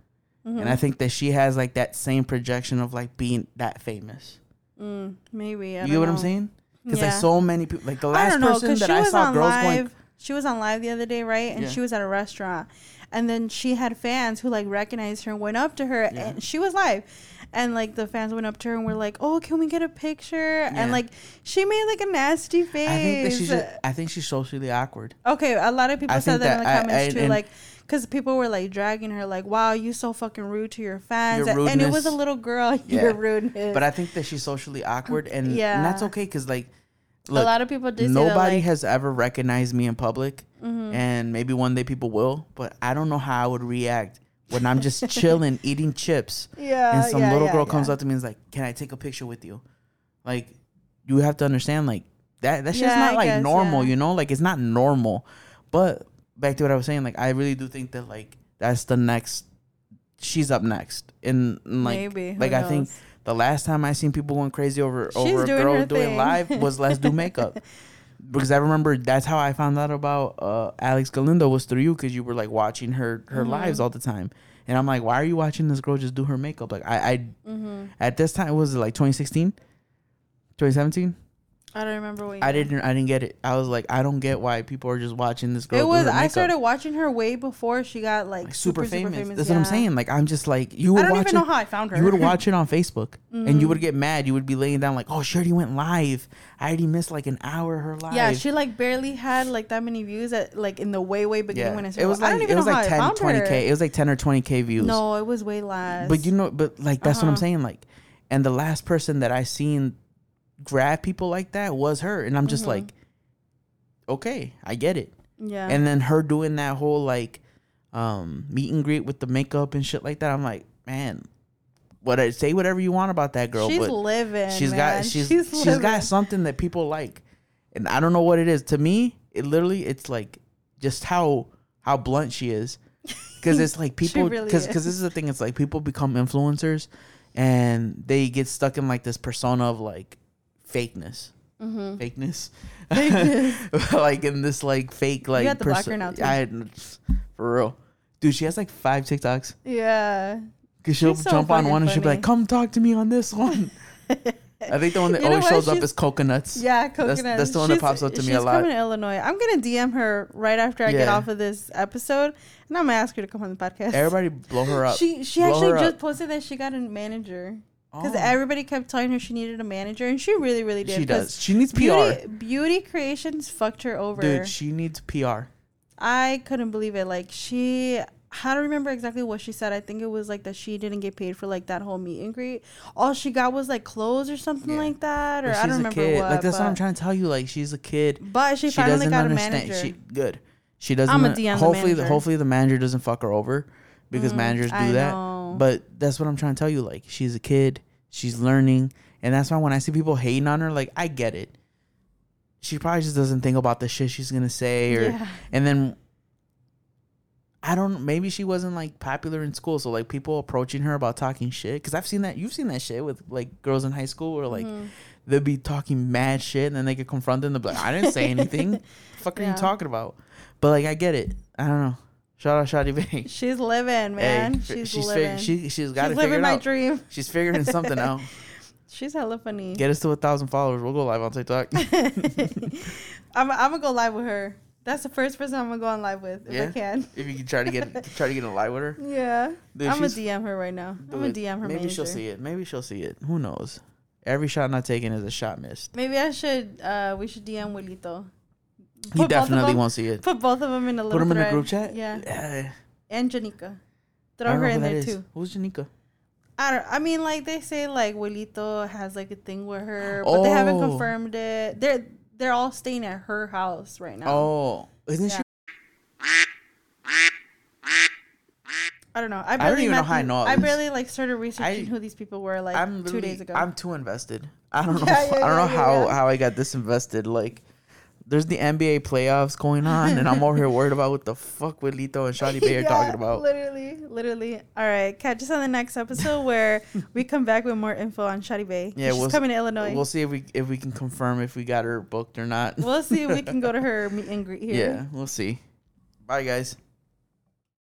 S2: Mm-hmm.
S1: and I think that she has like that same projection of like being that famous.
S2: Mm, maybe. I
S1: you get what I'm saying? Because
S2: Yeah.
S1: like so many people, like the last
S2: know
S1: person that I saw girls
S2: live.
S1: going
S2: She was on live the other day, right? And
S1: Yeah.
S2: she was at a restaurant, and then she had fans who like recognized her and went up to her,
S1: Yeah.
S2: and she was live. And like the fans went up to her and were like, "Oh, can we get a picture?"
S1: Yeah.
S2: And like she made like a nasty face.
S1: I think that she's just, I think she's socially awkward.
S2: Okay, a lot of people
S1: I
S2: said
S1: think
S2: that, in the
S1: that I-
S2: comments
S1: I-
S2: too, like because people were like dragging her, like, "Wow, you're so fucking rude to your fans,"
S1: Your
S2: and it was a little girl.
S1: Yeah.
S2: Your rudeness.
S1: But I think that she's socially awkward, and, and
S2: Yeah.
S1: that's okay because like,
S2: a lot of people did.
S1: nobody
S2: like, mm-hmm.
S1: has ever recognized me in public, and maybe one day people will. But I don't know how I would react when I'm just chilling, eating chips,
S2: yeah,
S1: and some
S2: yeah,
S1: little
S2: yeah,
S1: girl comes up to me and is like, "Can I take a picture with you?" Like, you have to understand, like that. That's
S2: Yeah,
S1: just not
S2: I
S1: like
S2: guess,
S1: normal, you know. Like it's not normal. But back to what I was saying, like I really do think that like that's the next. She's up next, and, and, like
S2: Maybe, who
S1: like I think
S2: knows?
S1: The last time I seen people going crazy over
S2: She's
S1: over a
S2: doing
S1: girl doing
S2: thing.
S1: live was let's do makeup. because I remember that's how I found out about uh, Alex Galindo was through you because you were like watching her her
S2: Mm-hmm.
S1: lives all the time, and I'm like, why are you watching this girl just do her makeup? Like I, I
S2: Mm-hmm.
S1: at this time was it like 2016, 2017?
S2: I don't remember what.
S1: I didn't I didn't get it. I was like, I don't get why people are just watching this girl.
S2: It was. I started watching her way before she got like,
S1: like super,
S2: super,
S1: famous.
S2: Super famous.
S1: That's what I'm saying. Like I'm just like you Would I
S2: don't
S1: watch
S2: even know how I found her.
S1: You would watch it on Facebook and you
S2: Mhm.
S1: would get mad. You would be laying down like, oh, she already went live. I already missed like an hour of her live.
S2: Yeah, she like barely had like that many views at like in the way way beginning
S1: Yeah.
S2: when I
S1: it
S2: started.
S1: was
S2: I don't
S1: like
S2: even
S1: it was
S2: know
S1: like 10,
S2: I found
S1: 20
S2: her.
S1: k. It was like ten or twenty k views.
S2: No, it was way less.
S1: but you know, but like that's what I'm
S2: Uh-huh.
S1: saying. Like, and the last person that I seen grab people like that was her, and I'm just
S2: Mhm.
S1: like, okay, I get it.
S2: yeah,
S1: And then her doing that whole like um meet and greet with the makeup and shit like that. I'm like, man, what I say whatever you want about that girl,
S2: she's
S1: but
S2: living.
S1: she's
S2: man.
S1: got she's
S2: she's,
S1: she's got something that people like, and I don't know what it is. To me, it literally it's like just how how blunt she is, because it's like people
S2: really
S1: because
S2: is.
S1: this is the thing. It's like people become influencers, and they get stuck in like this persona of like fakeness,
S2: Mhm.
S1: fakeness,
S2: Fakeness.
S1: like in this like fake like.
S2: You got the her now, too.
S1: I for real, dude. She has like five TikToks.
S2: Yeah.
S1: Cause she'll
S2: She's so
S1: jump on
S2: fucking
S1: one and she'll be like, "Come talk to me on this one." I think the one that
S2: You
S1: always shows up is coconuts.
S2: Yeah, coconut.
S1: that's the one that pops up to me a lot.
S2: she's coming to Illinois. I'm gonna DM her right after I get off of this episode, and I'm gonna ask her to come on the podcast.
S1: Everybody blow her up.
S2: She she
S1: Blow
S2: actually just
S1: up.
S2: posted that she got a manager because
S1: Oh,
S2: everybody kept telling her she needed a manager, and she really really did.
S1: She does. She needs PR,
S2: Beauty, beauty creations fucked her over.
S1: dude. She needs PR.
S2: I couldn't believe it. Like she, I don't remember exactly what she said. I think it was like that she didn't get paid for like that whole meet and greet. All she got was like clothes or something
S1: Yeah.
S2: like that, or
S1: But
S2: I don't remember
S1: kid.
S2: what.
S1: like that's what I'm trying to tell you. Like she's a kid.
S2: But she, finally got a manager.
S1: She good. She doesn't.
S2: I'ma DM the
S1: hopefully,
S2: manager.
S1: hopefully the manager doesn't fuck her over because
S2: Mm,
S1: managers do
S2: I
S1: that.
S2: know.
S1: But that's what I'm trying to tell you. Like she's a kid. She's learning, and that's why when I see people hating on her, like I get it. She probably just doesn't think about the shit she's gonna say, or
S2: Yeah.
S1: and then I don't. Maybe she wasn't like popular in school, so like people approaching her about talking shit. Because I've seen that. You've seen that shit with like girls in high school, where like
S2: Mhm.
S1: they'll be talking mad shit, and then they get confronted, and they'll be like, "I didn't say anything. the fuck are
S2: Yeah.
S1: you talking about?" But like I get it. I don't know. Shout out Shawty Bae.
S2: She's living, man.
S1: Hey,
S2: she's,
S1: she's
S2: living.
S1: Fig- she she's got
S2: she's
S1: to
S2: living
S1: it
S2: my
S1: out.
S2: dream.
S1: She's figuring something out.
S2: She's hella funny.
S1: Get us to a thousand followers. We'll go live on TikTok.
S2: I'm, I'm gonna go live with her. That's the first person I'm gonna go on live with if
S1: Yeah?
S2: I can.
S1: if you can try to get try to get a live with her.
S2: Yeah,
S1: Dude,
S2: I'm gonna DM her right now. I'm gonna. DM her.
S1: Maybe she'll see it. Maybe she'll see it. Who knows? Every shot not taken is a shot missed.
S2: Maybe I should. Uh, we should DM Wilito.
S1: He
S2: Put both of
S1: definitely
S2: them-
S1: won't see it.
S2: Put both of them in a little.
S1: Put him in a group chat.
S2: Yeah,
S1: Yeah.
S2: and Janika. Throw her in
S1: that
S2: there
S1: is.
S2: too.
S1: Who's Janika?
S2: I don't. I mean, like they say, like Wilito has like a thing with her, but they haven't
S1: Oh.
S2: confirmed it. They're they're all staying at her house right now.
S1: Oh, isn't she?
S2: I don't know. I,
S1: don't
S2: barely
S1: even know how I know
S2: I barely like started researching
S1: I-
S2: who these people were like
S1: I'm
S2: two days ago.
S1: I'm too invested. I don't know.
S2: Yeah, yeah,
S1: I don't know
S2: yeah, yeah,
S1: how
S2: yeah.
S1: how I got this invested. Like, there's the NBA playoffs going on, and I'm over here worried about what the fuck Wilito and Shawty Bae are
S2: Yeah,
S1: talking about.
S2: Literally, literally. All right, catch us on the next episode where we come back with more info on Shawty Bae.
S1: Yeah,
S2: she's
S1: we'll
S2: coming to Illinois.
S1: We'll see if we if we can confirm if we got her booked or not.
S2: we'll see if we can go to her meet and greet here.
S1: yeah, we'll see. Bye, guys.